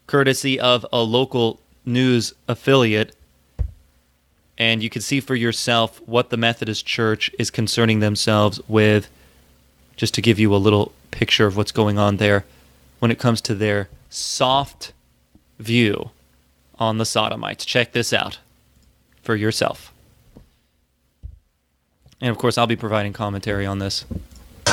courtesy of a local news affiliate. And you can see for yourself what the Methodist Church is concerning themselves with, just to give you a little picture of what's going on there when it comes to their soft view on the sodomites. Check this out for yourself. And of course, I'll be providing commentary on this.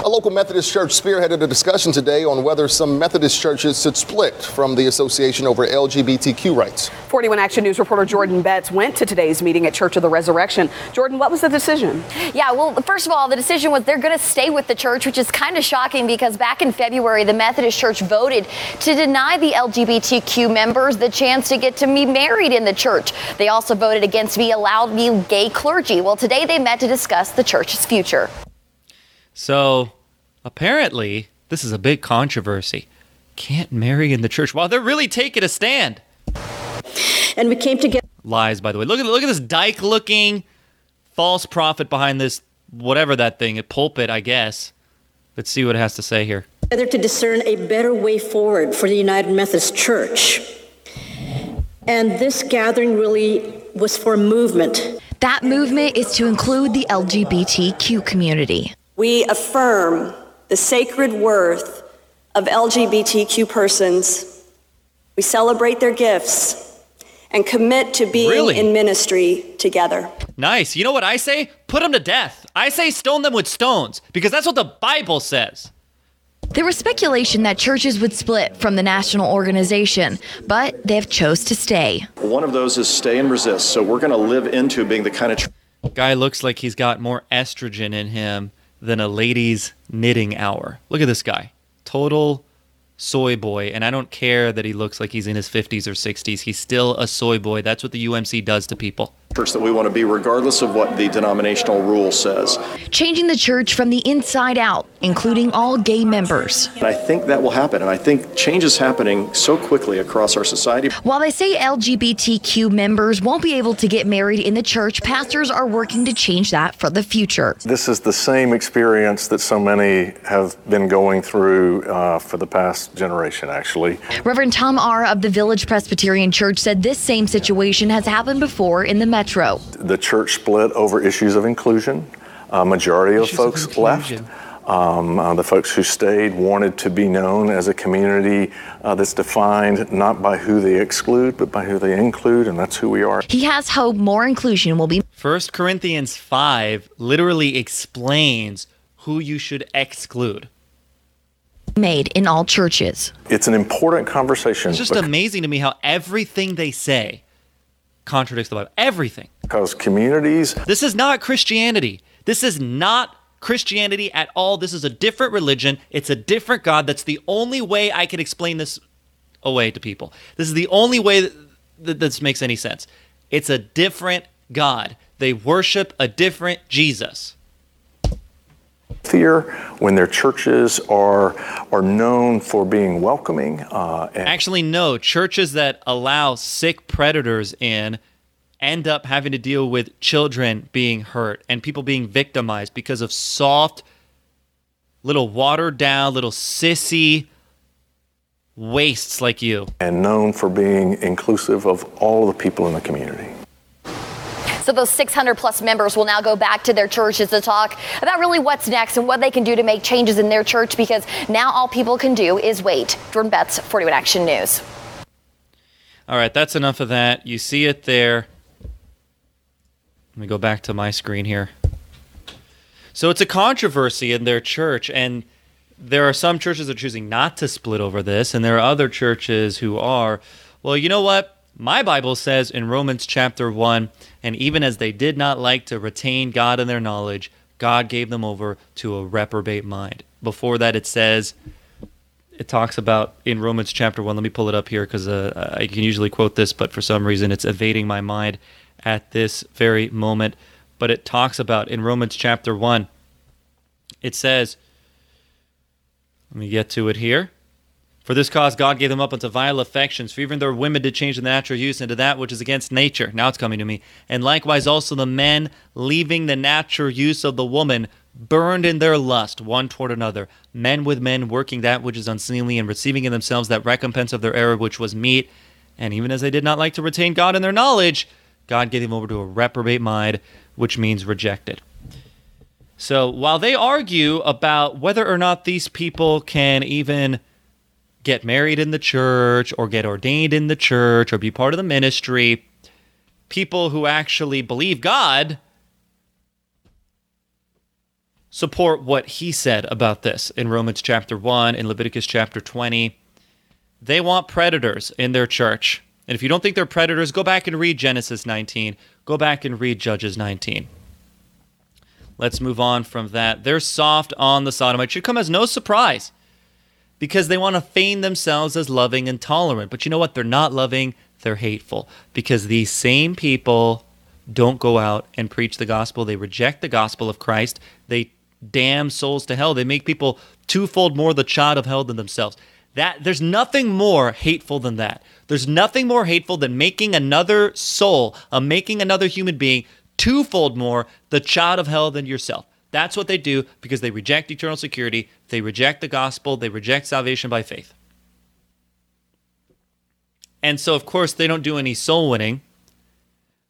A local Methodist church spearheaded a discussion today on whether some Methodist churches should split from the association over LGBTQ rights. 41 Action News reporter Jordan Betts went to today's meeting at Church of the Resurrection. Jordan, what was the decision? Yeah, well, first of all, the decision was they're going to stay with the church, which is kind of shocking because back in February, the Methodist Church voted to deny the LGBTQ members the chance to get to be married in the church. They also voted against be allowed be gay clergy. Well, today they met to discuss the church's future. So apparently, this is a big controversy. Can't marry in the church. Wow, they're really taking a stand. And we came together. Lies, by the way. Look at look at this dyke-looking false prophet behind this whatever that thing, a pulpit, I guess. Let's see what it has to say here. Together to discern a better way forward for the United Methodist Church. And this gathering really was for movement. That movement is to include the LGBTQ community. We affirm the sacred worth of LGBTQ persons. We celebrate their gifts and commit to being Really? in ministry together. Nice. You know what I say? Put them to death. I say stone them with stones because that's what the Bible says. There was speculation that churches would split from the national organization, but they have chose to stay. One of those is stay and resist. So we're going to live into being the kind of church Guy looks like he's got more estrogen in him than a lady's knitting hour. Look at this guy. Total soy boy. And I don't care that he looks like he's in his 50s or 60s. He's still a soy boy. That's what the UMC does to people. Church that we want to be, regardless of what the denominational rule says. Changing the church from the inside out, including all gay members. And I think that will happen. And I think change is happening so quickly across our society. While they say LGBTQ members won't be able to get married in the church, pastors are working to change that for the future. This is the same experience that so many have been going through uh, for the past generation, actually. Reverend Tom Are. of the Village Presbyterian Church said this same situation has happened before in the metro. The church split over issues of inclusion. A majority of Issues folks of left. Um, uh, the folks who stayed wanted to be known as a community uh, that's defined not by who they exclude, but by who they include, and that's who we are. He has hope more inclusion will be 1 Corinthians 5 literally explains who you should exclude. made in all churches. It's an important conversation It's just amazing to me how everything they say contradicts the Bible. Everything. because communities This is not Christianity. This is not Christianity at all. This is a different religion. It's a different God. That's the only way I can explain this away to people. This is the only way that, that this makes any sense. It's a different God. They worship a different Jesus. Healthier, when their churches are are known for being welcoming. Uh, and Actually, no. Churches that allow sick predators in end up having to deal with children being hurt and people being victimized because of soft, little watered down, little sissy wastes like you. and known for being inclusive of all the people in the community. So those 600 plus members will now go back to their churches to talk about really what's next and what they can do to make changes in their church because now all people can do is wait. Jordan Betts, 41 Action News. All right, that's enough of that. You see it there. Let me go back to my screen here. So it's a controversy in their church, and there are some churches that are choosing not to split over this, and there are other churches who are. Well, you know what? My Bible says in Romans chapter 1 and even as they did not like to retain God in their knowledge, God gave them over to a reprobate mind. Before that, it says, it talks about in Romans chapter 1. Let me pull it up here because uh, I can usually quote this, but for some reason it's evading my mind at this very moment. But it talks about in Romans chapter 1, it says, let me get to it here. For this cause God gave them up unto vile affections, for even their women did change the natural use into that which is against nature. Now it's coming to me. And likewise also the men, leaving the natural use of the woman, burned in their lust one toward another, men with men working that which is unseemly, and receiving in themselves that recompense of their error which was meat. And even as they did not like to retain God in their knowledge, God gave them over to a reprobate mind, which means rejected. So while they argue about whether or not these people can even get married in the church or get ordained in the church or be part of the ministry, people who actually believe God support what he said about this in Romans chapter 1, in Leviticus chapter 20. They want predators in their church. And if you don't think they're predators, go back and read Genesis 19. Go back and read Judges 19. Let's move on from that. They're soft on the sodomite. Should come as no surprise because they want to feign themselves as loving and tolerant. But you know what? They're not loving, they're hateful because these same people don't go out and preach the gospel. They reject the gospel of Christ. They damn souls to hell. They make people twofold more the child of hell than themselves. That there's nothing more hateful than that. There's nothing more hateful than making another soul, uh, making another human being twofold more the child of hell than yourself. That's what they do because they reject eternal security, they reject the gospel, they reject salvation by faith. And so, of course, they don't do any soul winning.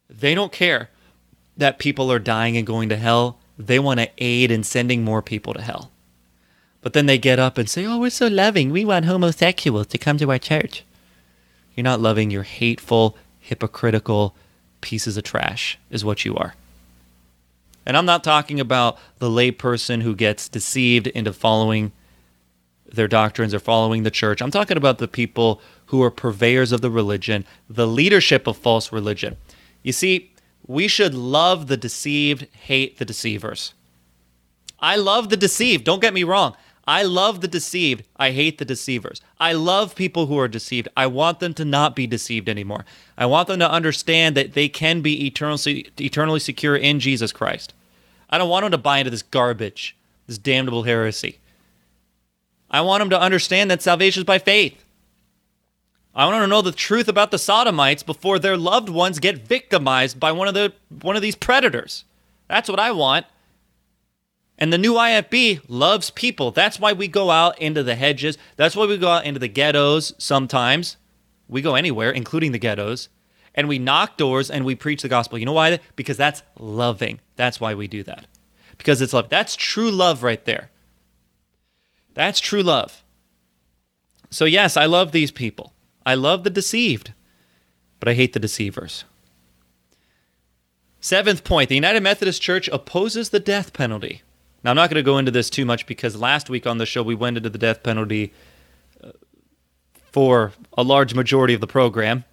They don't care that people are dying and going to hell. They want to aid in sending more people to hell. But then they get up and say, Oh, we're so loving. We want homosexuals to come to our church. You're not loving, you're hateful, hypocritical pieces of trash, is what you are. And I'm not talking about the layperson who gets deceived into following their doctrines or following the church. I'm talking about the people who are purveyors of the religion, the leadership of false religion. You see, we should love the deceived, hate the deceivers. I love the deceived, don't get me wrong. I love the deceived. I hate the deceivers. I love people who are deceived. I want them to not be deceived anymore. I want them to understand that they can be eternally, eternally secure in Jesus Christ. I don't want them to buy into this garbage, this damnable heresy. I want them to understand that salvation is by faith. I want them to know the truth about the sodomites before their loved ones get victimized by one of the one of these predators. That's what I want. And the new IFB loves people. That's why we go out into the hedges. That's why we go out into the ghettos sometimes. We go anywhere, including the ghettos. And we knock doors and we preach the gospel. You know why? Because that's loving. That's why we do that. Because it's love. That's true love right there. That's true love. So, yes, I love these people. I love the deceived, but I hate the deceivers. Seventh point the United Methodist Church opposes the death penalty. Now, I'm not going to go into this too much because last week on the show we went into the death penalty uh, for a large majority of the program.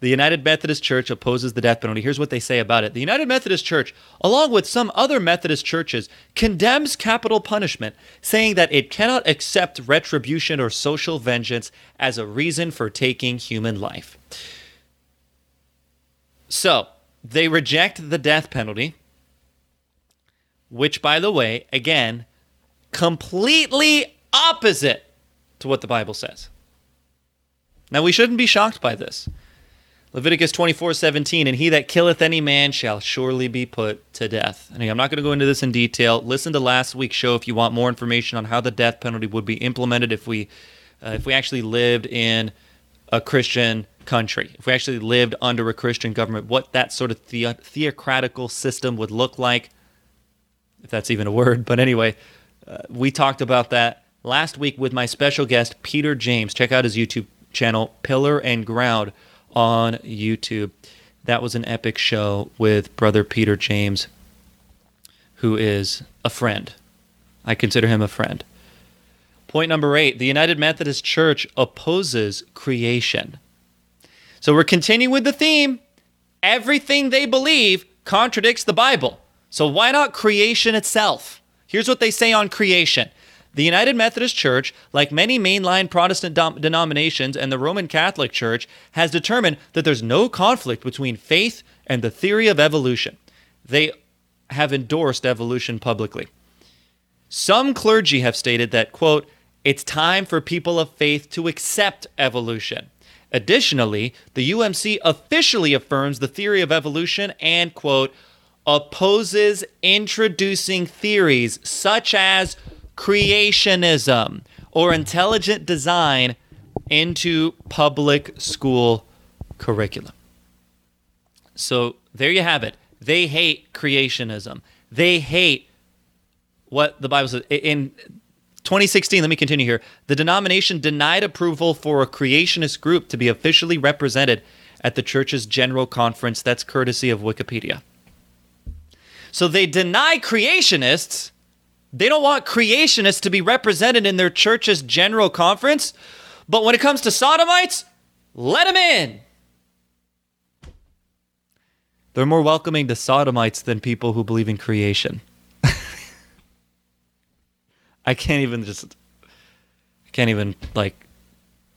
The United Methodist Church opposes the death penalty. Here's what they say about it. The United Methodist Church, along with some other Methodist churches, condemns capital punishment, saying that it cannot accept retribution or social vengeance as a reason for taking human life. So, they reject the death penalty which, by the way, again, completely opposite to what the Bible says. Now, we shouldn't be shocked by this. Leviticus 24 17, and he that killeth any man shall surely be put to death. And I'm not going to go into this in detail. Listen to last week's show if you want more information on how the death penalty would be implemented if we, uh, if we actually lived in a Christian country, if we actually lived under a Christian government, what that sort of the- theocratical system would look like if that's even a word. But anyway, uh, we talked about that last week with my special guest, Peter James. Check out his YouTube channel, Pillar and Ground, on YouTube. That was an epic show with brother Peter James, who is a friend. I consider him a friend. Point number eight the United Methodist Church opposes creation. So we're continuing with the theme. Everything they believe contradicts the Bible. So why not creation itself? Here's what they say on creation. The United Methodist Church, like many mainline Protestant dom- denominations and the Roman Catholic Church, has determined that there's no conflict between faith and the theory of evolution. They have endorsed evolution publicly. Some clergy have stated that, quote, it's time for people of faith to accept evolution. Additionally, the UMC officially affirms the theory of evolution and, quote, opposes introducing theories such as creationism or intelligent design into public school curriculum. So there you have it. They hate creationism. They hate what the Bible says. In 2016, let me continue here. The denomination denied approval for a creationist group to be officially represented at the church's general conference. That's courtesy of Wikipedia. So they deny creationists. They don't want creationists to be represented in their church's general conference. But when it comes to sodomites, let them in. They're more welcoming to sodomites than people who believe in creation. I can't even just I can't even like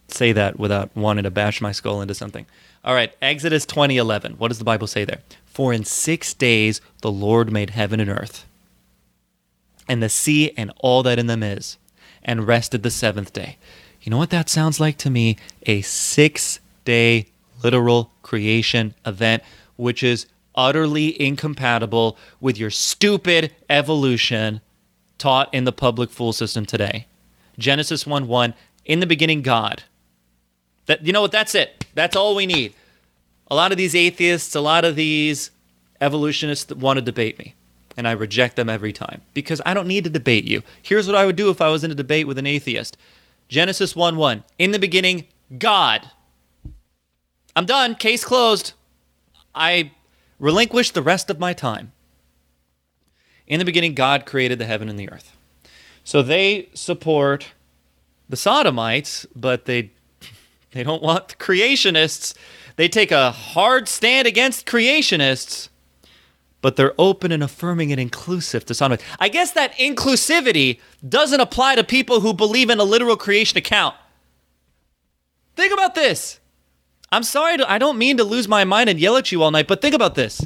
say that without wanting to bash my skull into something. All right, Exodus 20:11. What does the Bible say there? For in 6 days the Lord made heaven and earth and the sea and all that in them is and rested the 7th day. You know what that sounds like to me? A 6-day literal creation event which is utterly incompatible with your stupid evolution taught in the public fool system today. Genesis 1 1, in the beginning, God. That you know what? That's it. That's all we need. A lot of these atheists, a lot of these evolutionists want to debate me, and I reject them every time because I don't need to debate you. Here's what I would do if I was in a debate with an atheist. Genesis 1 1. In the beginning, God. I'm done. Case closed. I relinquish the rest of my time. In the beginning, God created the heaven and the earth. So they support the Sodomites, but they they don't want the creationists. They take a hard stand against creationists, but they're open and affirming and inclusive to sodomy. I guess that inclusivity doesn't apply to people who believe in a literal creation account. Think about this. I'm sorry, to, I don't mean to lose my mind and yell at you all night, but think about this.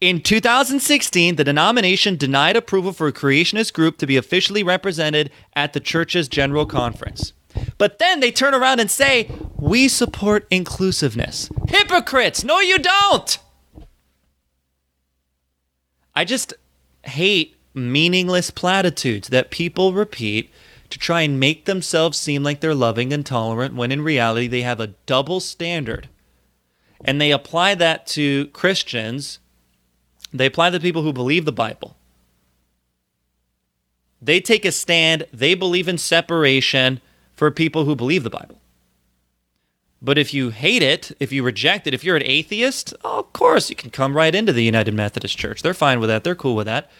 In 2016, the denomination denied approval for a creationist group to be officially represented at the church's general conference. But then they turn around and say, We support inclusiveness. Hypocrites! No, you don't! I just hate meaningless platitudes that people repeat to try and make themselves seem like they're loving and tolerant when in reality they have a double standard. And they apply that to Christians, they apply to people who believe the Bible. They take a stand, they believe in separation for people who believe the Bible. But if you hate it, if you reject it, if you're an atheist, oh, of course you can come right into the United Methodist Church. They're fine with that. They're cool with that.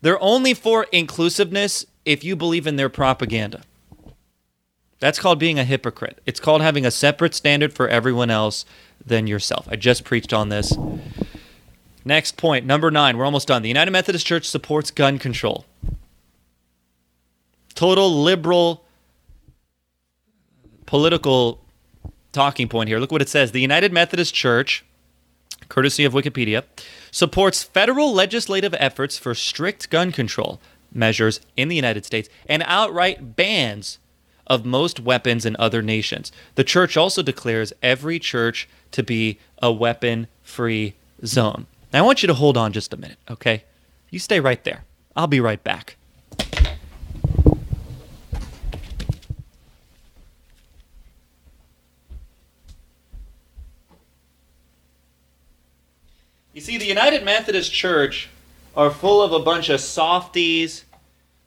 They're only for inclusiveness if you believe in their propaganda. That's called being a hypocrite. It's called having a separate standard for everyone else than yourself. I just preached on this. Next point, number nine. We're almost done. The United Methodist Church supports gun control. Total liberal political talking point here. Look what it says. The United Methodist Church, courtesy of Wikipedia, supports federal legislative efforts for strict gun control measures in the United States and outright bans of most weapons in other nations. The church also declares every church to be a weapon free zone. Now, I want you to hold on just a minute, okay? You stay right there. I'll be right back. You see, the United Methodist Church are full of a bunch of softies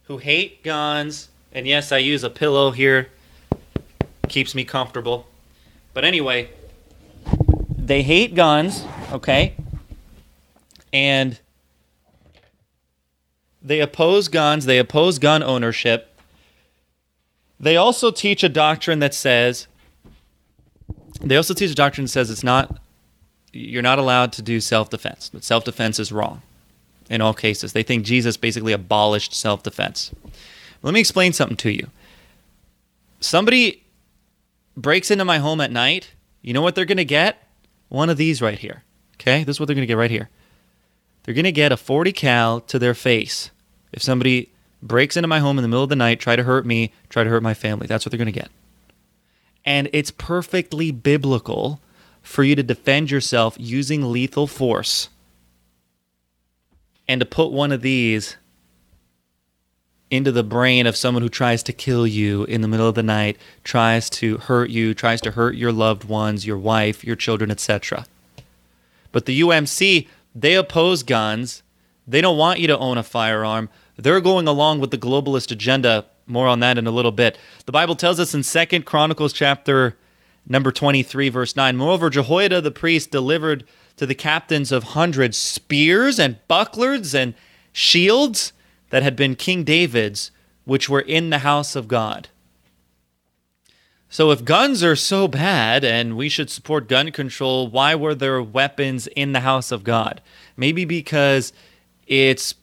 who hate guns. And yes, I use a pillow here, keeps me comfortable. But anyway, they hate guns, okay? And they oppose guns, they oppose gun ownership. They also teach a doctrine that says, they also teach a doctrine that says it's not, you're not allowed to do self defense, that self defense is wrong in all cases. They think Jesus basically abolished self defense. Let me explain something to you. Somebody breaks into my home at night, you know what they're going to get? One of these right here. Okay? This is what they're going to get right here. They're going to get a 40 cal to their face. If somebody breaks into my home in the middle of the night, try to hurt me, try to hurt my family, that's what they're going to get. And it's perfectly biblical for you to defend yourself using lethal force and to put one of these into the brain of someone who tries to kill you in the middle of the night, tries to hurt you, tries to hurt your loved ones, your wife, your children, etc. But the UMC, they oppose guns. They don't want you to own a firearm. They're going along with the globalist agenda. More on that in a little bit. The Bible tells us in Second Chronicles chapter number 23 verse 9, moreover Jehoiada the priest delivered to the captains of hundreds spears and bucklers and shields that had been King David's, which were in the house of God. So, if guns are so bad and we should support gun control, why were there weapons in the house of God? Maybe because it's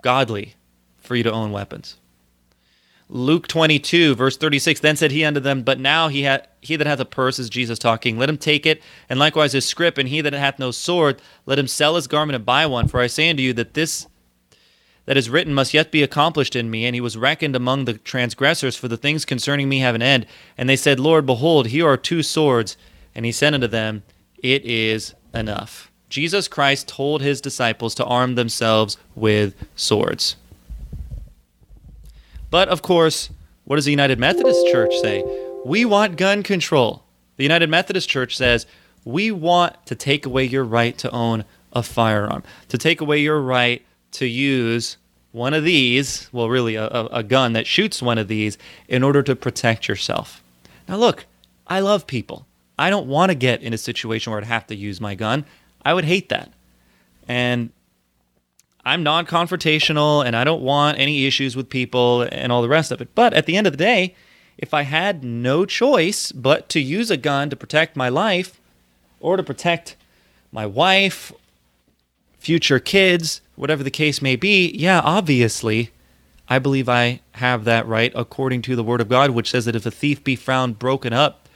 godly for you to own weapons. Luke 22, verse 36, then said he unto them, But now he, ha- he that hath a purse, is Jesus talking, let him take it, and likewise his scrip, and he that hath no sword, let him sell his garment and buy one. For I say unto you that this that is written must yet be accomplished in me. And he was reckoned among the transgressors, for the things concerning me have an end. And they said, Lord, behold, here are two swords. And he said unto them, It is enough. Jesus Christ told his disciples to arm themselves with swords. But of course, what does the United Methodist Church say? We want gun control. The United Methodist Church says we want to take away your right to own a firearm, to take away your right to use one of these, well, really a, a, gun that shoots one of these, in order to protect yourself. Now, look, I love people. I don't want to get in a situation where I'd have to use my gun. I would hate that. And I'm non confrontational and I don't want any issues with people and all the rest of it. But at the end of the day, if I had no choice but to use a gun to protect my life or to protect my wife, future kids, whatever the case may be, yeah, obviously, I believe I have that right according to the Word of God, which says that if a thief be found broken up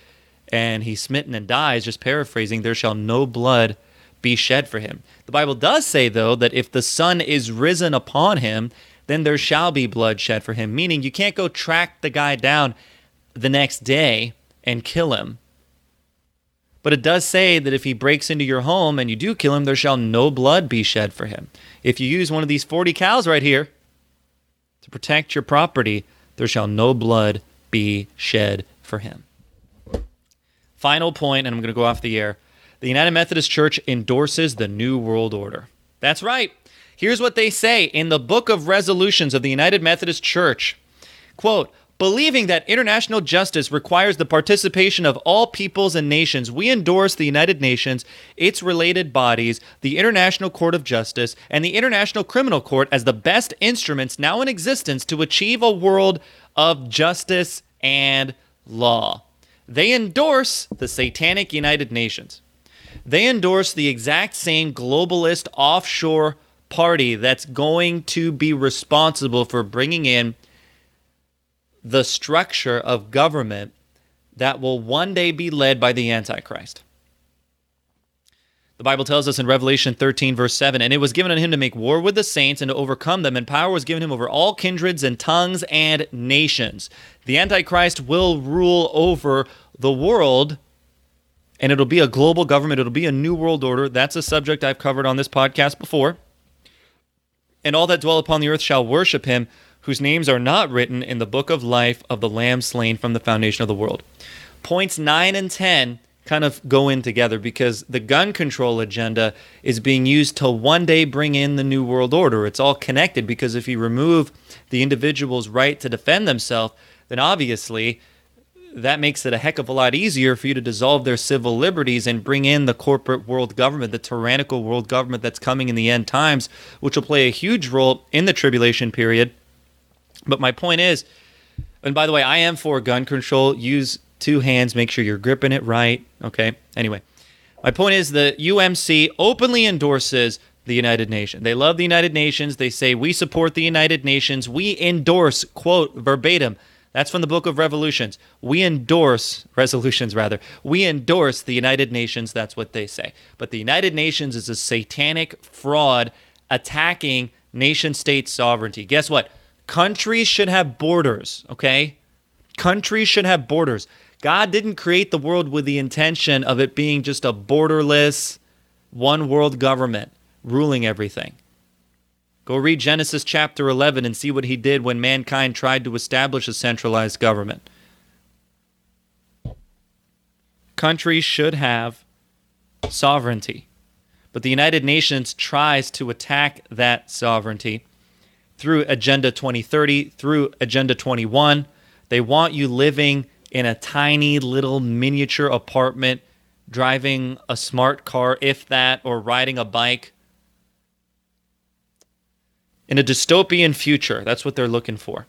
and he's smitten and dies, just paraphrasing, there shall no blood be shed for him. The Bible does say, though, that if the sun is risen upon him, then there shall be blood shed for him, meaning you can't go track the guy down the next day and kill him. But it does say that if he breaks into your home and you do kill him, there shall no blood be shed for him. If you use one of these 40 cals right here to protect your property, there shall no blood be shed for him. Final point, and I'm going to go off the air. The United Methodist Church endorses the New World Order. That's right. Here's what they say in the Book of Resolutions of the United Methodist Church. Quote, Believing that international justice requires the participation of all peoples and nations, we endorse the United Nations, its related bodies, the International Court of Justice, and the International Criminal Court as the best instruments now in existence to achieve a world of justice and law. They endorse the Satanic United Nations. They endorse the exact same globalist offshore party that's going to be responsible for bringing in the structure of government that will one day be led by the Antichrist. The Bible tells us in Revelation 13, verse 7 And it was given unto him to make war with the saints and to overcome them, and power was given him over all kindreds and tongues and nations. The Antichrist will rule over the world, and it'll be a global government. It'll be a new world order. That's a subject I've covered on this podcast before. And all that dwell upon the earth shall worship him whose names are not written in the book of life of the Lamb slain from the foundation of the world. Points 9 and 10 kind of go in together because the gun control agenda is being used to one day bring in the New World Order. It's all connected because if you remove the individual's right to defend themselves, then obviously that makes it a heck of a lot easier for you to dissolve their civil liberties and bring in the corporate world government, the tyrannical world government that's coming in the end times, which will play a huge role in the tribulation period but my point is, and by the way, I am for gun control. Use two hands, make sure you're gripping it right. Okay. Anyway, my point is the UMC openly endorses the United Nations. They love the United Nations. They say, we support the United Nations. We endorse, quote, verbatim. That's from the book of Revolutions. We endorse, resolutions rather, we endorse the United Nations. That's what they say. But the United Nations is a satanic fraud attacking nation state sovereignty. Guess what? Countries should have borders, okay? Countries should have borders. God didn't create the world with the intention of it being just a borderless, one world government ruling everything. Go read Genesis chapter 11 and see what he did when mankind tried to establish a centralized government. Countries should have sovereignty, but the United Nations tries to attack that sovereignty through Agenda 2030, through Agenda 21. They want you living in a tiny little miniature apartment, driving a smart car, if that, or riding a bike. In a dystopian future, that's what they're looking for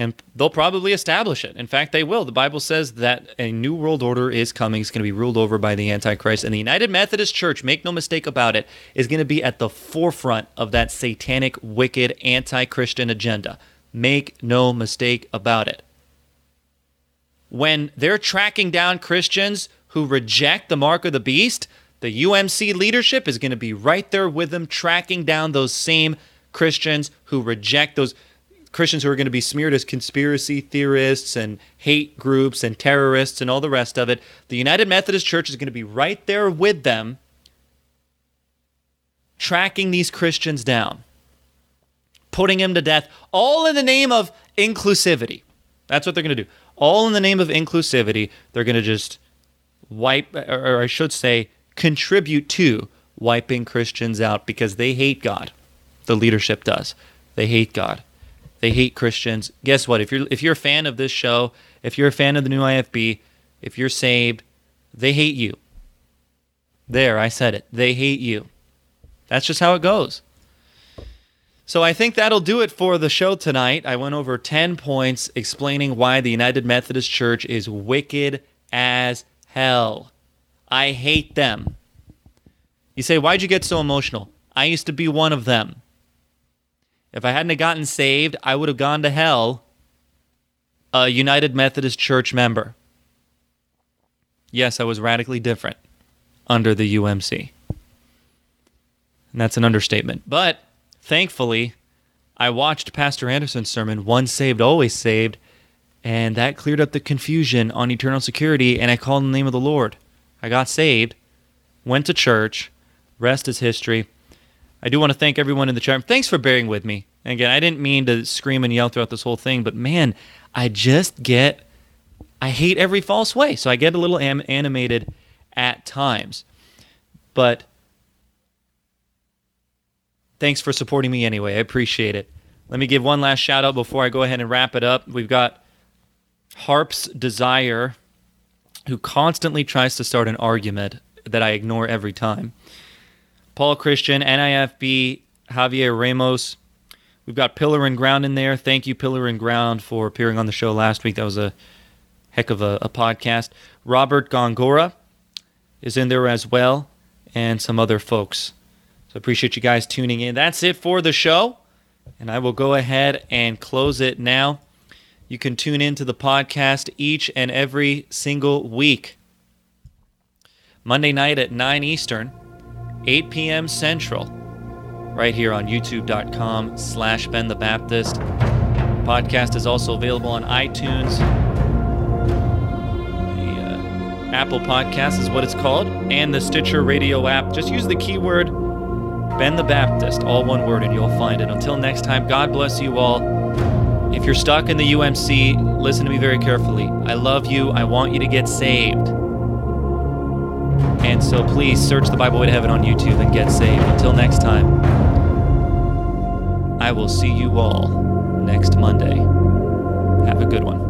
and they'll probably establish it. In fact, they will. The Bible says that a new world order is coming. It's going to be ruled over by the Antichrist. And the United Methodist Church, make no mistake about it, is going to be at the forefront of that satanic, wicked, anti Christian agenda. Make no mistake about it. When they're tracking down Christians who reject the mark of the beast, the UMC leadership is going to be right there with them, tracking down those same Christians who reject those Christians who are going to be smeared as conspiracy theorists and hate groups and terrorists and all the rest of it. The United Methodist Church is going to be right there with them, tracking these Christians down, putting them to death, all in the name of inclusivity. That's what they're going to do. All in the name of inclusivity, they're going to just wipe, or I should say, contribute to wiping Christians out because they hate God. The leadership does. They hate God. They hate Christians. Guess what? If you're if you're a fan of this show, if you're a fan of the new IFB, if you're saved, they hate you. There, I said it. They hate you. That's just how it goes. So I think that'll do it for the show tonight. I went over 10 points explaining why the United Methodist Church is wicked as hell. I hate them. You say, Why'd you get so emotional? I used to be one of them. If I hadn't gotten saved, I would have gone to hell a United Methodist Church member. Yes, I was radically different under the UMC. And that's an understatement. But thankfully, I watched Pastor Anderson's sermon, Once Saved, Always Saved, and that cleared up the confusion on eternal security, and I called in the name of the Lord. I got saved, went to church, rest is history. I do want to thank everyone in the chat. Thanks for bearing with me. Again, I didn't mean to scream and yell throughout this whole thing, but man, I just get, I hate every false way. So I get a little am- animated at times. But thanks for supporting me anyway. I appreciate it. Let me give one last shout out before I go ahead and wrap it up. We've got Harp's Desire, who constantly tries to start an argument that I ignore every time. Paul Christian, NIFB, Javier Ramos. We've got Pillar and Ground in there. Thank you, Pillar and Ground, for appearing on the show last week. That was a heck of a, a podcast. Robert Gongora is in there as well, and some other folks. So I appreciate you guys tuning in. That's it for the show, and I will go ahead and close it now. You can tune into the podcast each and every single week. Monday night at 9 Eastern, 8 p.m. Central, right here on youtube.com slash Ben the Baptist. Podcast is also available on iTunes. The uh, Apple Podcast is what it's called, and the Stitcher Radio app. Just use the keyword Ben the Baptist, all one word, and you'll find it. Until next time, God bless you all. If you're stuck in the UMC, listen to me very carefully. I love you. I want you to get saved. And so please search the Bible Way to Heaven on YouTube and get saved. Until next time, I will see you all next Monday. Have a good one.